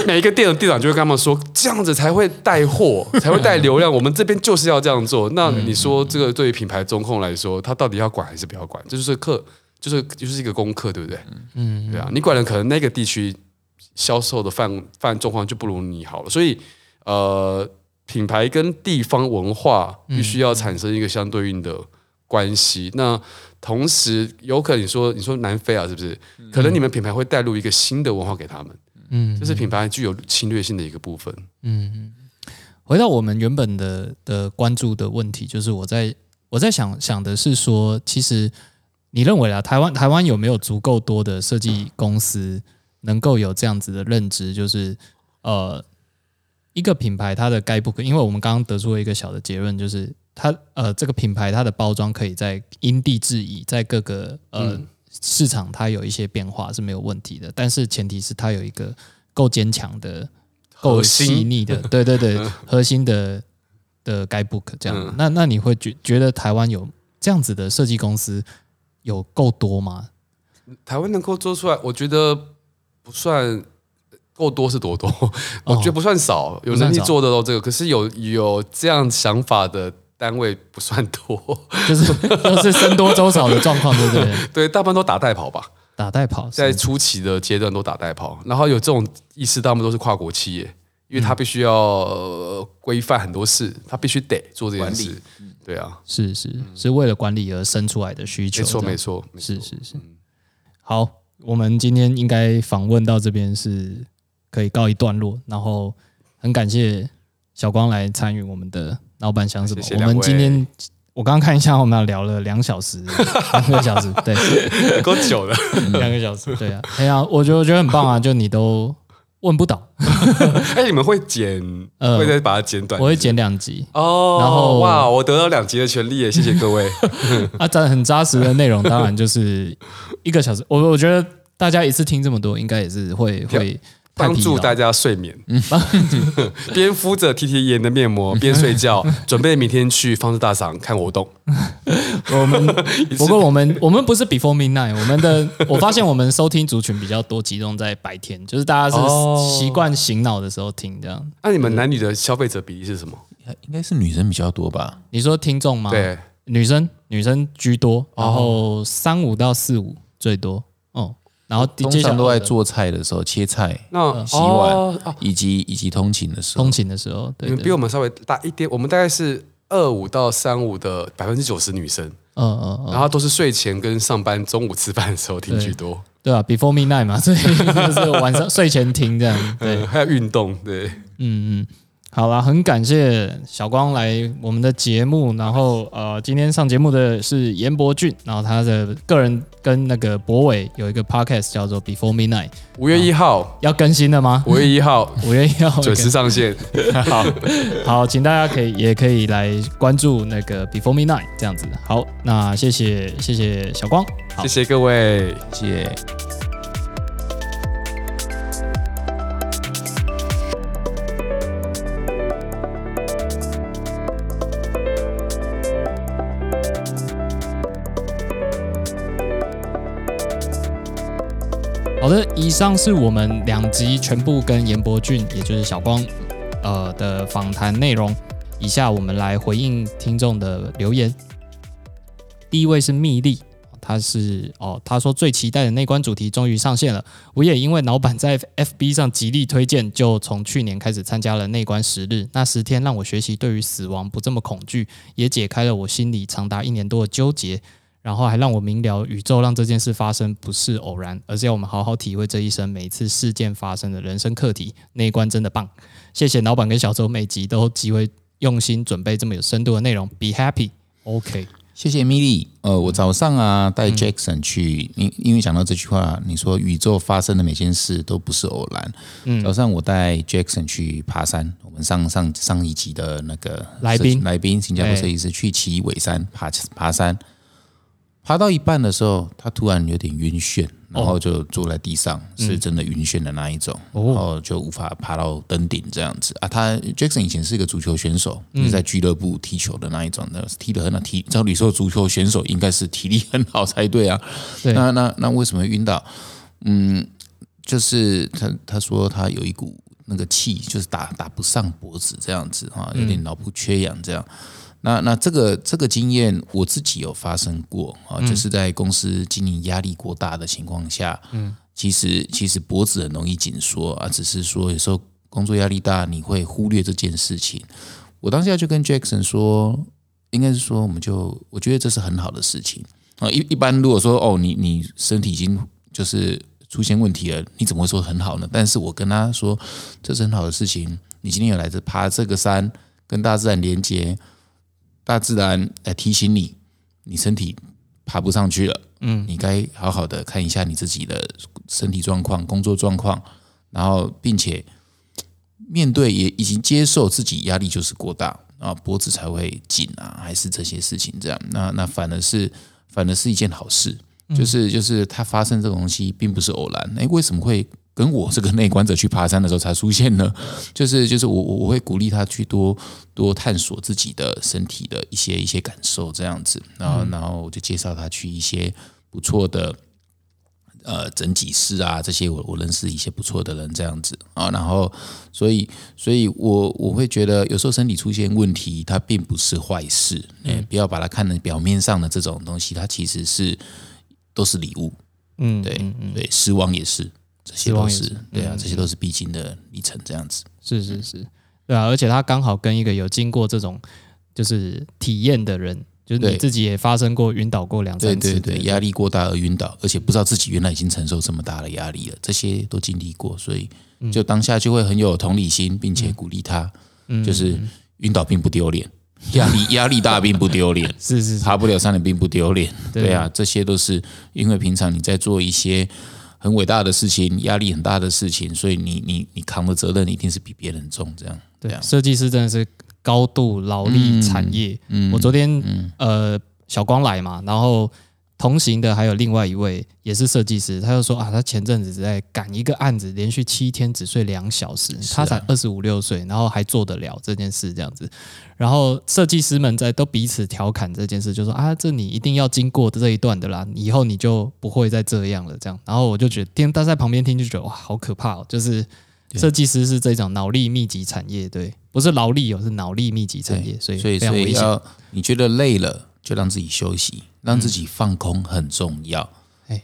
S1: 每一个店的店长就会跟他们说，这样子才会带货，才会带流量。我们这边就是要这样做。那你说这个对于品牌中控来说，他到底要管还是不要管？这就是课，就是就是一个功课，对不对？嗯，对啊，你管了，可能那个地区销售的范范状况就不如你好了。所以，呃，品牌跟地方文化必须要产生一个相对应的关系。那同时，有可能你说你说南非啊，是不是？可能你们品牌会带入一个新的文化给他们。嗯，这是品牌具有侵略性的一个部分。
S2: 嗯，回到我们原本的的关注的问题，就是我在。我在想想的是说，其实你认为啊，台湾台湾有没有足够多的设计公司能够有这样子的认知？就是呃，一个品牌它的该不可，因为我们刚刚得出了一个小的结论，就是它呃这个品牌它的包装可以在因地制宜，在各个呃市场它有一些变化是没有问题的，但是前提是它有一个够坚强的、够细腻的，对对对，<laughs> 核心的。的该 book 这样，那那你会觉觉得台湾有这样子的设计公司有够多吗？
S1: 台湾能够做出来，我觉得不算够多是多多，<laughs> 我觉得不算少，有能力做得到这个。可是有有这样想法的单位不算多，
S2: 就是都是僧多粥少的状况，对不对？<laughs>
S1: 对，大部分都打代跑吧，
S2: 打代跑，
S1: 在初期的阶段都打代跑，然后有这种意识，大部分都是跨国企业。因为他必须要规范很多事，他必须得做这件事。对啊，
S2: 是是是为了管理而生出来的需求。
S1: 没错没错，
S2: 是是是。好，我们今天应该访问到这边是可以告一段落，然后很感谢小光来参与我们的老板想什么。我们今天我刚刚看一下，我们聊了两小时，<laughs> 两个小时，对，
S1: 够久了，
S2: 两个小时，对啊，哎呀，我觉得我觉得很棒啊，就你都。问不倒，<laughs>
S1: 哎，你们会剪，呃会再把它剪短？
S2: 我会剪两集
S1: 哦。然后哇，我得到两集的权利耶！谢谢各位。<laughs>
S2: 啊，真很扎实的内容，当然就是一个小时。我我觉得大家一次听这么多，应该也是会会
S1: 帮助大家睡眠，<laughs> 边敷着 T T 颜的面膜边睡觉，<laughs> 准备明天去方式大赏看活动。<laughs>
S2: 我们不过我们我们不是 Before Midnight，我们的我发现我们收听族群比较多，集中在白天，就是大家是习惯醒脑的时候听这样。
S1: 那你们男女的消费者比例是什么？
S3: 应该是女生比较多吧？
S2: 你说听众吗？
S1: 对，
S2: 女生女生居多，然后三五到四五最多。哦。然后
S3: 通常都在做菜的时候切菜、那洗碗，以及以及通勤的时
S2: 候。通勤的时候，对，
S1: 比我们稍微大一点。我们大概是二五到三五的百分之九十女生，嗯嗯，然后都是睡前跟上班中午吃饭的时候听居多。
S2: 对啊，Before midnight 嘛，所以 <laughs> 就是晚上睡前听这样。对，<laughs>
S1: 还有运动，对，
S2: 嗯嗯。好啦，很感谢小光来我们的节目。然后呃，今天上节目的是严伯俊，然后他的个人跟那个博伟有一个 podcast 叫做 Before Midnight，
S1: 五月一号
S2: 要更新的吗？
S1: 五月一号，
S2: 五月一号
S1: 准时上线。<laughs>
S2: 好好，请大家可以也可以来关注那个 Before Midnight 这样子。好，那谢谢谢谢小光，
S1: 谢谢各位，
S3: 谢谢。
S2: 的，以上是我们两集全部跟严伯俊，也就是小光，呃的访谈内容。以下我们来回应听众的留言。第一位是蜜莉，他是哦，他说最期待的内观主题终于上线了。我也因为老板在 FB 上极力推荐，就从去年开始参加了内观十日。那十天让我学习对于死亡不这么恐惧，也解开了我心里长达一年多的纠结。然后还让我明了，宇宙让这件事发生不是偶然，而是要我们好好体会这一生每一次事件发生的人生课题。那一关真的棒，谢谢老板跟小周每集都极为用心准备这么有深度的内容。Be happy，OK，
S3: 谢谢米莉。呃，我早上啊带 Jackson 去，因因为讲到这句话，你说宇宙发生的每件事都不是偶然。嗯，早上我带 Jackson 去爬山，我们上上上一集的那个
S2: 来宾
S3: 来宾新加坡设计师去骑尾山爬爬山。爬到一半的时候，他突然有点晕眩，然后就坐在地上，是真的晕眩的那一种，然后就无法爬到登顶这样子啊。他 Jackson 以前是一个足球选手，是在俱乐部踢球的那一种的，踢得很好。踢照理说，足球选手应该是体力很好才对啊。那那那为什么晕倒？嗯，就是他他说他有一股那个气，就是打打不上脖子这样子啊，有点脑部缺氧这样。那那这个这个经验我自己有发生过啊，就是在公司经营压力过大的情况下，嗯，其实其实脖子很容易紧缩啊，只是说有时候工作压力大，你会忽略这件事情。我当下就跟 Jackson 说，应该是说，我们就我觉得这是很好的事情啊。一一般如果说哦，你你身体已经就是出现问题了，你怎么会说很好呢？但是我跟他说，这是很好的事情。你今天有来这爬这个山，跟大自然连接。大自然来提醒你，你身体爬不上去了，嗯，你该好好的看一下你自己的身体状况、工作状况，然后并且面对也已经接受自己压力就是过大啊，脖子才会紧啊，还是这些事情这样，那那反而是反而是一件好事，就是就是它发生这个东西并不是偶然，哎，为什么会？跟我这个内观者去爬山的时候才出现呢，<laughs> 就是就是我我我会鼓励他去多多探索自己的身体的一些一些感受这样子，然后然后我就介绍他去一些不错的呃整脊师啊这些我我认识一些不错的人这样子。啊，然后所以所以我我会觉得有时候身体出现问题，它并不是坏事，哎，不要把它看成表面上的这种东西，它其实是都是礼物，嗯，对对，失望也是。这些都是对啊，这些都是必经的历程，这样子。
S2: 是是是，对啊，而且他刚好跟一个有经过这种就是体验的人，就是你自己也发生过晕倒过两三
S3: 次，对对对，压力过大而晕倒，而且不知道自己原来已经承受这么大的压力了，这些都经历过，所以就当下就会很有同理心，并且鼓励他，就是晕倒并不丢脸，<laughs> 压力压力大并不丢脸，<laughs>
S2: 是是
S3: 爬不了山的并不丢脸，对啊，这些都是因为平常你在做一些。很伟大的事情，压力很大的事情，所以你你你扛的责任一定是比别人重，这样
S2: 对啊。设计师真的是高度劳力产业。嗯，我昨天呃小光来嘛，然后同行的还有另外一位也是设计师，他就说啊，他前阵子在赶一个案子，连续七天只睡两小时，他才二十五六岁，然后还做得了这件事这样子。然后设计师们在都彼此调侃这件事，就说啊，这你一定要经过这一段的啦，以后你就不会再这样了。这样，然后我就觉得听他在旁边听就觉得哇，好可怕哦！就是设计师是这种脑力密集产业，对，不是劳力哦，是脑力密集产业，所以
S3: 所以所以要你觉得累了。就让自己休息，让自己放空很重要。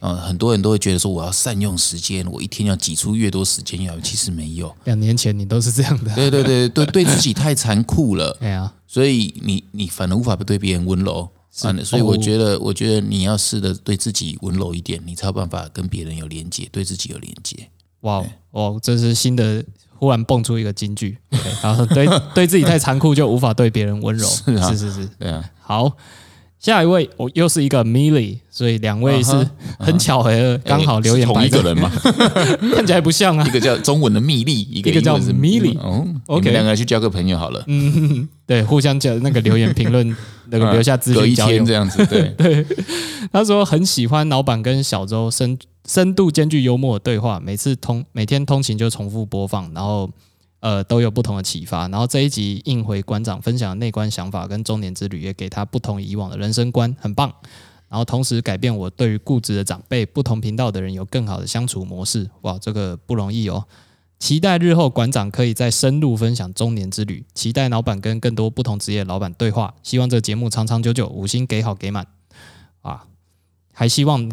S3: 嗯，很多人都会觉得说，我要善用时间，我一天要挤出越多时间要。其实没有，
S2: 两年前你都是这样的。
S3: 对对对对，对自己太残酷了。<laughs> 对啊，所以你你反而无法对别人温柔。是，所以我觉得，我觉得你要试着对自己温柔一点，你才有办法跟别人有连接，对自己有连接。
S2: 哇哦，这是新的，忽然蹦出一个金句。然后对 <laughs> 对自己太残酷，就无法对别人温柔。是
S3: 啊，
S2: 是是是，
S3: 对啊，
S2: 好。下一位，我又是一个 Milly，所以两位是很巧合，刚好留言
S3: 同一个人嘛，<laughs>
S2: 看起来不像啊。
S3: 一个叫中文的蜜莉，一个
S2: 叫 Milly。哦
S3: ，OK，两个人去交个朋友好了。
S2: 嗯，<laughs> 对，互相交那个留言评论，那个留下资讯交流
S3: 这样子。对 <laughs>
S2: 对，他说很喜欢老板跟小周深深度兼具幽默的对话，每次通每天通勤就重复播放，然后。呃，都有不同的启发。然后这一集应回馆长分享的内观想法跟中年之旅，也给他不同以往的人生观，很棒。然后同时改变我对于固执的长辈、不同频道的人有更好的相处模式。哇，这个不容易哦。期待日后馆长可以再深入分享中年之旅。期待老板跟更多不同职业老板对话。希望这个节目长长久久，五星给好给满啊！还希望。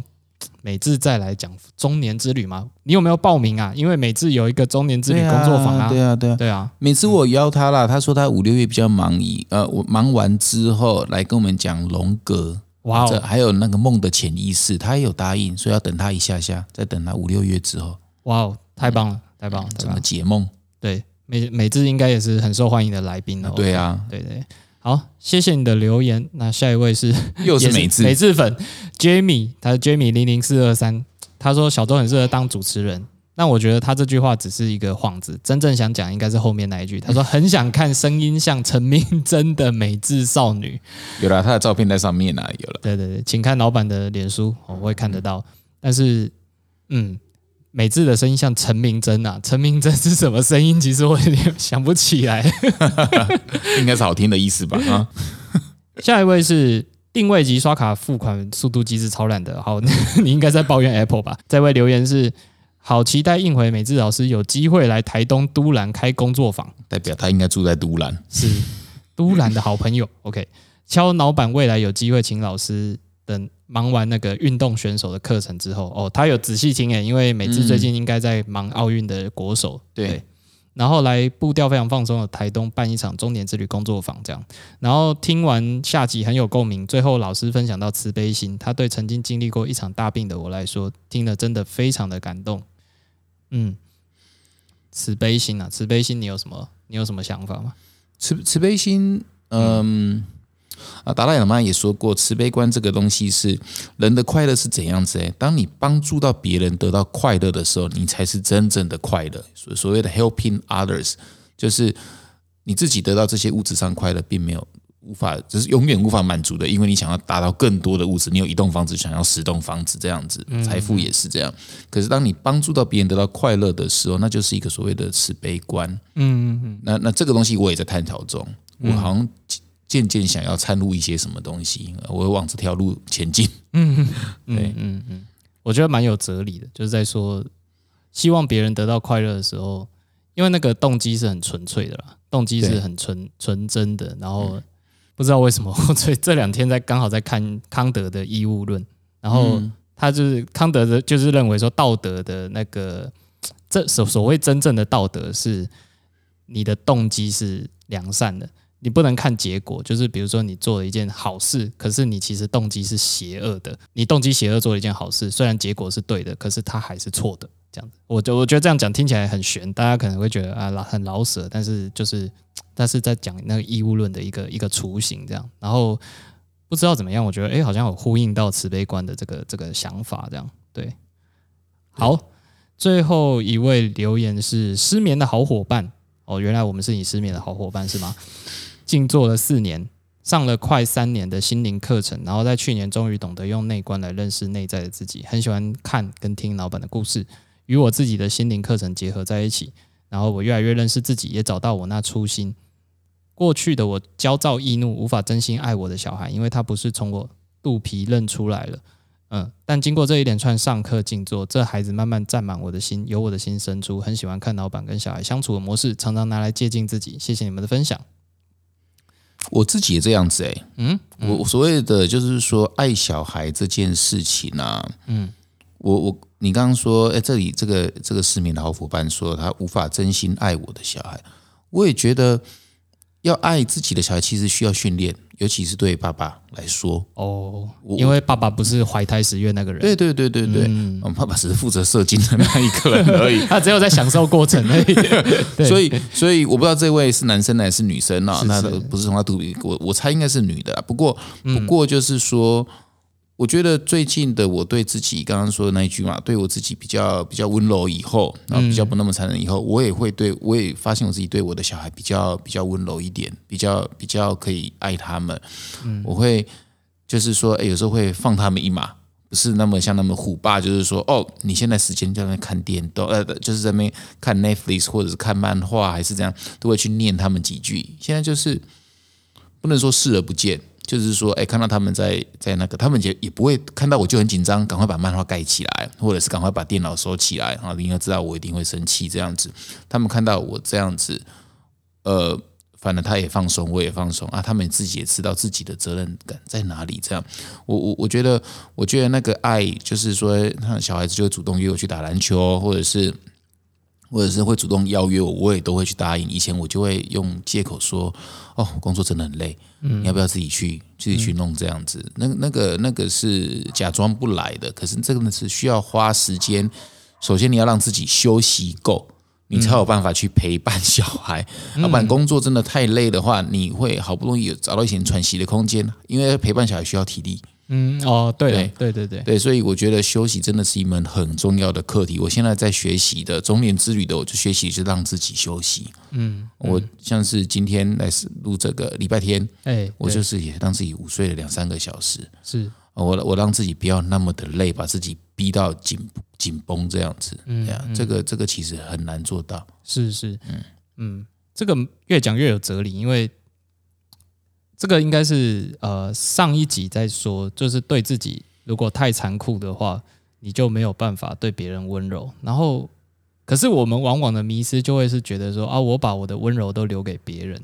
S2: 美智再来讲中年之旅吗？你有没有报名啊？因为美智有一个中年之旅工作坊啊。
S3: 对啊，对啊，
S2: 对啊。
S3: 每次我邀他啦，他说他五六月比较忙，以呃，我忙完之后来跟我们讲龙格。哇哦，还有那个梦的潜意识，他也有答应，所以要等他一下下，再等他五六月之后。
S2: 哇哦，太棒了，太棒了！
S3: 怎么解梦？
S2: 对，美美智应该也是很受欢迎的来宾了。
S3: 对啊，
S2: 对对。好，谢谢你的留言。那下一位是 <laughs>
S3: 又是美智
S2: 美智粉 Jamie，他是 Jamie 零零四二三，他说小周很适合当主持人。那我觉得他这句话只是一个幌子，真正想讲应该是后面那一句。他说很想看声音像陈明真的美智少女。
S3: 有了，他的照片在上面啊，有了。
S2: 对对对，请看老板的脸书，我会看得到。但是，嗯。美智的声音像陈明真啊，<laughs> 陈明真是什么声音？其实我有点想不起来，<laughs>
S3: 应该是好听的意思吧？啊，<laughs>
S2: 下一位是定位及刷卡付款速度机制超烂的，好，你应该在抱怨 Apple 吧？这位留言是好期待应回美智老师有机会来台东都兰开工作坊，
S3: 代表他应该住在都兰，
S2: 是都兰的好朋友。OK，敲老板未来有机会请老师。等忙完那个运动选手的课程之后，哦，他有仔细听诶，因为美智最近应该在忙奥运的国手，对，然后来步调非常放松的台东办一场中年之旅工作坊，这样，然后听完下集很有共鸣，最后老师分享到慈悲心，他对曾经经历过一场大病的我来说，听了真的非常的感动，嗯，慈悲心啊，慈悲心，你有什么你有什么想法吗？
S3: 慈慈悲心，嗯。啊，达赖喇嘛也说过，慈悲观这个东西是人的快乐是怎样子？诶，当你帮助到别人得到快乐的时候，你才是真正的快乐。所所谓的 helping others，就是你自己得到这些物质上快乐，并没有无法，就是永远无法满足的，因为你想要达到更多的物质，你有一栋房子，想要十栋房子这样子，财富也是这样。可是当你帮助到别人得到快乐的时候，那就是一个所谓的慈悲观。嗯嗯嗯。那那这个东西我也在探讨中，我好像。渐渐想要参入一些什么东西，我会往这条路前进。嗯
S2: 嗯，<laughs> 对，嗯嗯，我觉得蛮有哲理的，就是在说希望别人得到快乐的时候，因为那个动机是很纯粹的啦，动机是很纯纯真的。然后不知道为什么，我这这两天在刚好在看康德的义务论，然后他就是康德的，就是认为说道德的那个这所所谓真正的道德是你的动机是良善的。你不能看结果，就是比如说你做了一件好事，可是你其实动机是邪恶的。你动机邪恶做了一件好事，虽然结果是对的，可是它还是错的。这样子，我就我觉得这样讲听起来很悬，大家可能会觉得啊老很老舍，但是就是，但是在讲那个义务论的一个一个雏形这样。然后不知道怎么样，我觉得哎好像有呼应到慈悲观的这个这个想法这样。对，好，最后一位留言是失眠的好伙伴哦，原来我们是你失眠的好伙伴是吗？静坐了四年，上了快三年的心灵课程，然后在去年终于懂得用内观来认识内在的自己。很喜欢看跟听老板的故事，与我自己的心灵课程结合在一起，然后我越来越认识自己，也找到我那初心。过去的我焦躁易怒，无法真心爱我的小孩，因为他不是从我肚皮认出来了。嗯，但经过这一连串上课静坐，这孩子慢慢占满我的心，由我的心生出，很喜欢看老板跟小孩相处的模式，常常拿来借鉴自己。谢谢你们的分享。
S3: 我自己也这样子哎，嗯，我所谓的就是说爱小孩这件事情啊，嗯，我我你刚刚说哎，这里这个这个市民的好伙伴说他无法真心爱我的小孩，我也觉得。要爱自己的小孩，其实需要训练，尤其是对爸爸来说。
S2: 哦，因为爸爸不是怀胎十月那个人。
S3: 对对对对对，嗯，爸爸只是负责射精的那一个人而已，<laughs>
S2: 他只有在享受过程而已。<laughs>
S3: 所以，所以我不知道这位是男生还是女生啊？那不是从他肚皮，我我猜应该是女的。不过，不过就是说。我觉得最近的我对自己刚刚说的那一句嘛，对我自己比较比较温柔以后，然后比较不那么残忍以后，我也会对我也发现我自己对我的小孩比较比较温柔一点，比较比较可以爱他们。我会就是说，哎，有时候会放他们一马，不是那么像那么虎爸，就是说，哦，你现在时间在那看电动，呃，就是在那看 Netflix 或者是看漫画，还是这样，都会去念他们几句。现在就是不能说视而不见。就是说，哎，看到他们在在那个，他们也也不会看到我就很紧张，赶快把漫画盖起来，或者是赶快把电脑收起来啊！你要知道，我一定会生气这样子。他们看到我这样子，呃，反正他也放松，我也放松啊。他们自己也知道自己的责任感在哪里。这样，我我我觉得，我觉得那个爱，就是说，那小孩子就主动约我去打篮球，或者是。或者是会主动邀约我，我也都会去答应。以前我就会用借口说：“哦，工作真的很累，你要不要自己去自己去弄这样子？”那那个那个是假装不来的，可是这个呢是需要花时间。首先你要让自己休息够，你才有办法去陪伴小孩。<laughs> 要不然工作真的太累的话，你会好不容易有找到一些喘息的空间，因为陪伴小孩需要体力。
S2: 嗯哦，对对对对
S3: 对，所以我觉得休息真的是一门很重要的课题。我现在在学习的中年之旅的，我就学习是让自己休息。嗯，我像是今天来录这个礼拜天，哎，我就是也让自己午睡了两三个小时。
S2: 是，
S3: 我我让自己不要那么的累，把自己逼到紧紧绷这样子。嗯，这个这个其实很难做到。
S2: 是是，嗯嗯，这个越讲越有哲理，因为。这个应该是呃上一集在说，就是对自己如果太残酷的话，你就没有办法对别人温柔。然后，可是我们往往的迷失就会是觉得说啊，我把我的温柔都留给别人，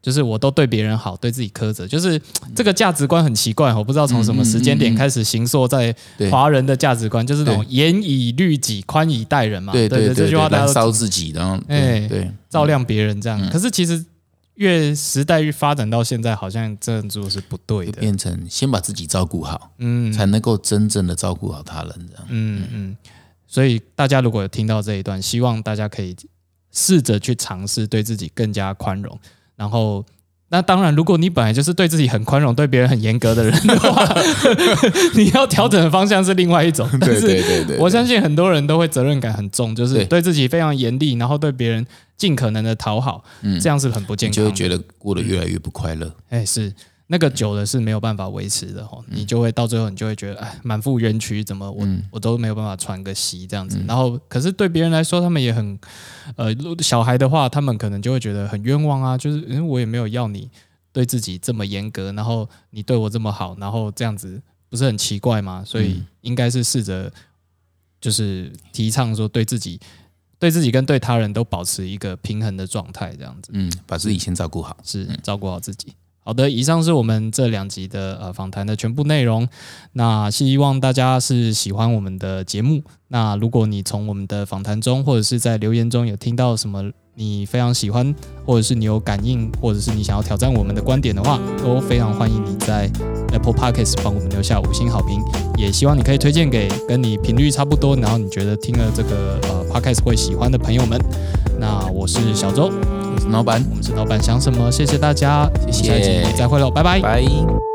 S2: 就是我都对别人好，对自己苛责，就是这个价值观很奇怪。我不知道从什么时间点开始形塑在华人的价值观，就是那种严以律己，宽以待人嘛。
S3: 对对
S2: 对，这句话大家
S3: 烧自己，然后哎对
S2: 照亮别人这样。可是其实。越时代越发展到现在，好像这样做是不对的。
S3: 变成先把自己照顾好，嗯，才能够真正的照顾好他人，这样。嗯
S2: 嗯。所以大家如果有听到这一段，希望大家可以试着去尝试对自己更加宽容，然后。那当然，如果你本来就是对自己很宽容、对别人很严格的人的话，你要调整的方向是另外一种。
S3: 对对对对，
S2: 我相信很多人都会责任感很重，就是对自己非常严厉，然后对别人尽可能的讨好，这样是很不健康，
S3: 就会觉得过得越来越不快乐。
S2: 哎，是。那个久了是没有办法维持的哈，你就会到最后你就会觉得哎，满腹冤屈，怎么我我都没有办法喘个息这样子。然后可是对别人来说，他们也很呃，小孩的话，他们可能就会觉得很冤枉啊，就是因为我也没有要你对自己这么严格，然后你对我这么好，然后这样子不是很奇怪吗？所以应该是试着就是提倡说对自己对自己跟对他人都保持一个平衡的状态，这样子。
S3: 嗯，把自己先照顾好，
S2: 是照顾好自己。好的，以上是我们这两集的呃访谈的全部内容。那希望大家是喜欢我们的节目。那如果你从我们的访谈中，或者是在留言中有听到什么你非常喜欢，或者是你有感应，或者是你想要挑战我们的观点的话，都非常欢迎你在 Apple Podcast 帮我们留下五星好评。也希望你可以推荐给跟你频率差不多，然后你觉得听了这个呃 Podcast 会喜欢的朋友们。那我是小周。
S3: 老板，
S2: 我们是老板，想什么？谢谢大家，
S3: 谢谢，
S2: 再会喽，拜拜，
S3: 拜。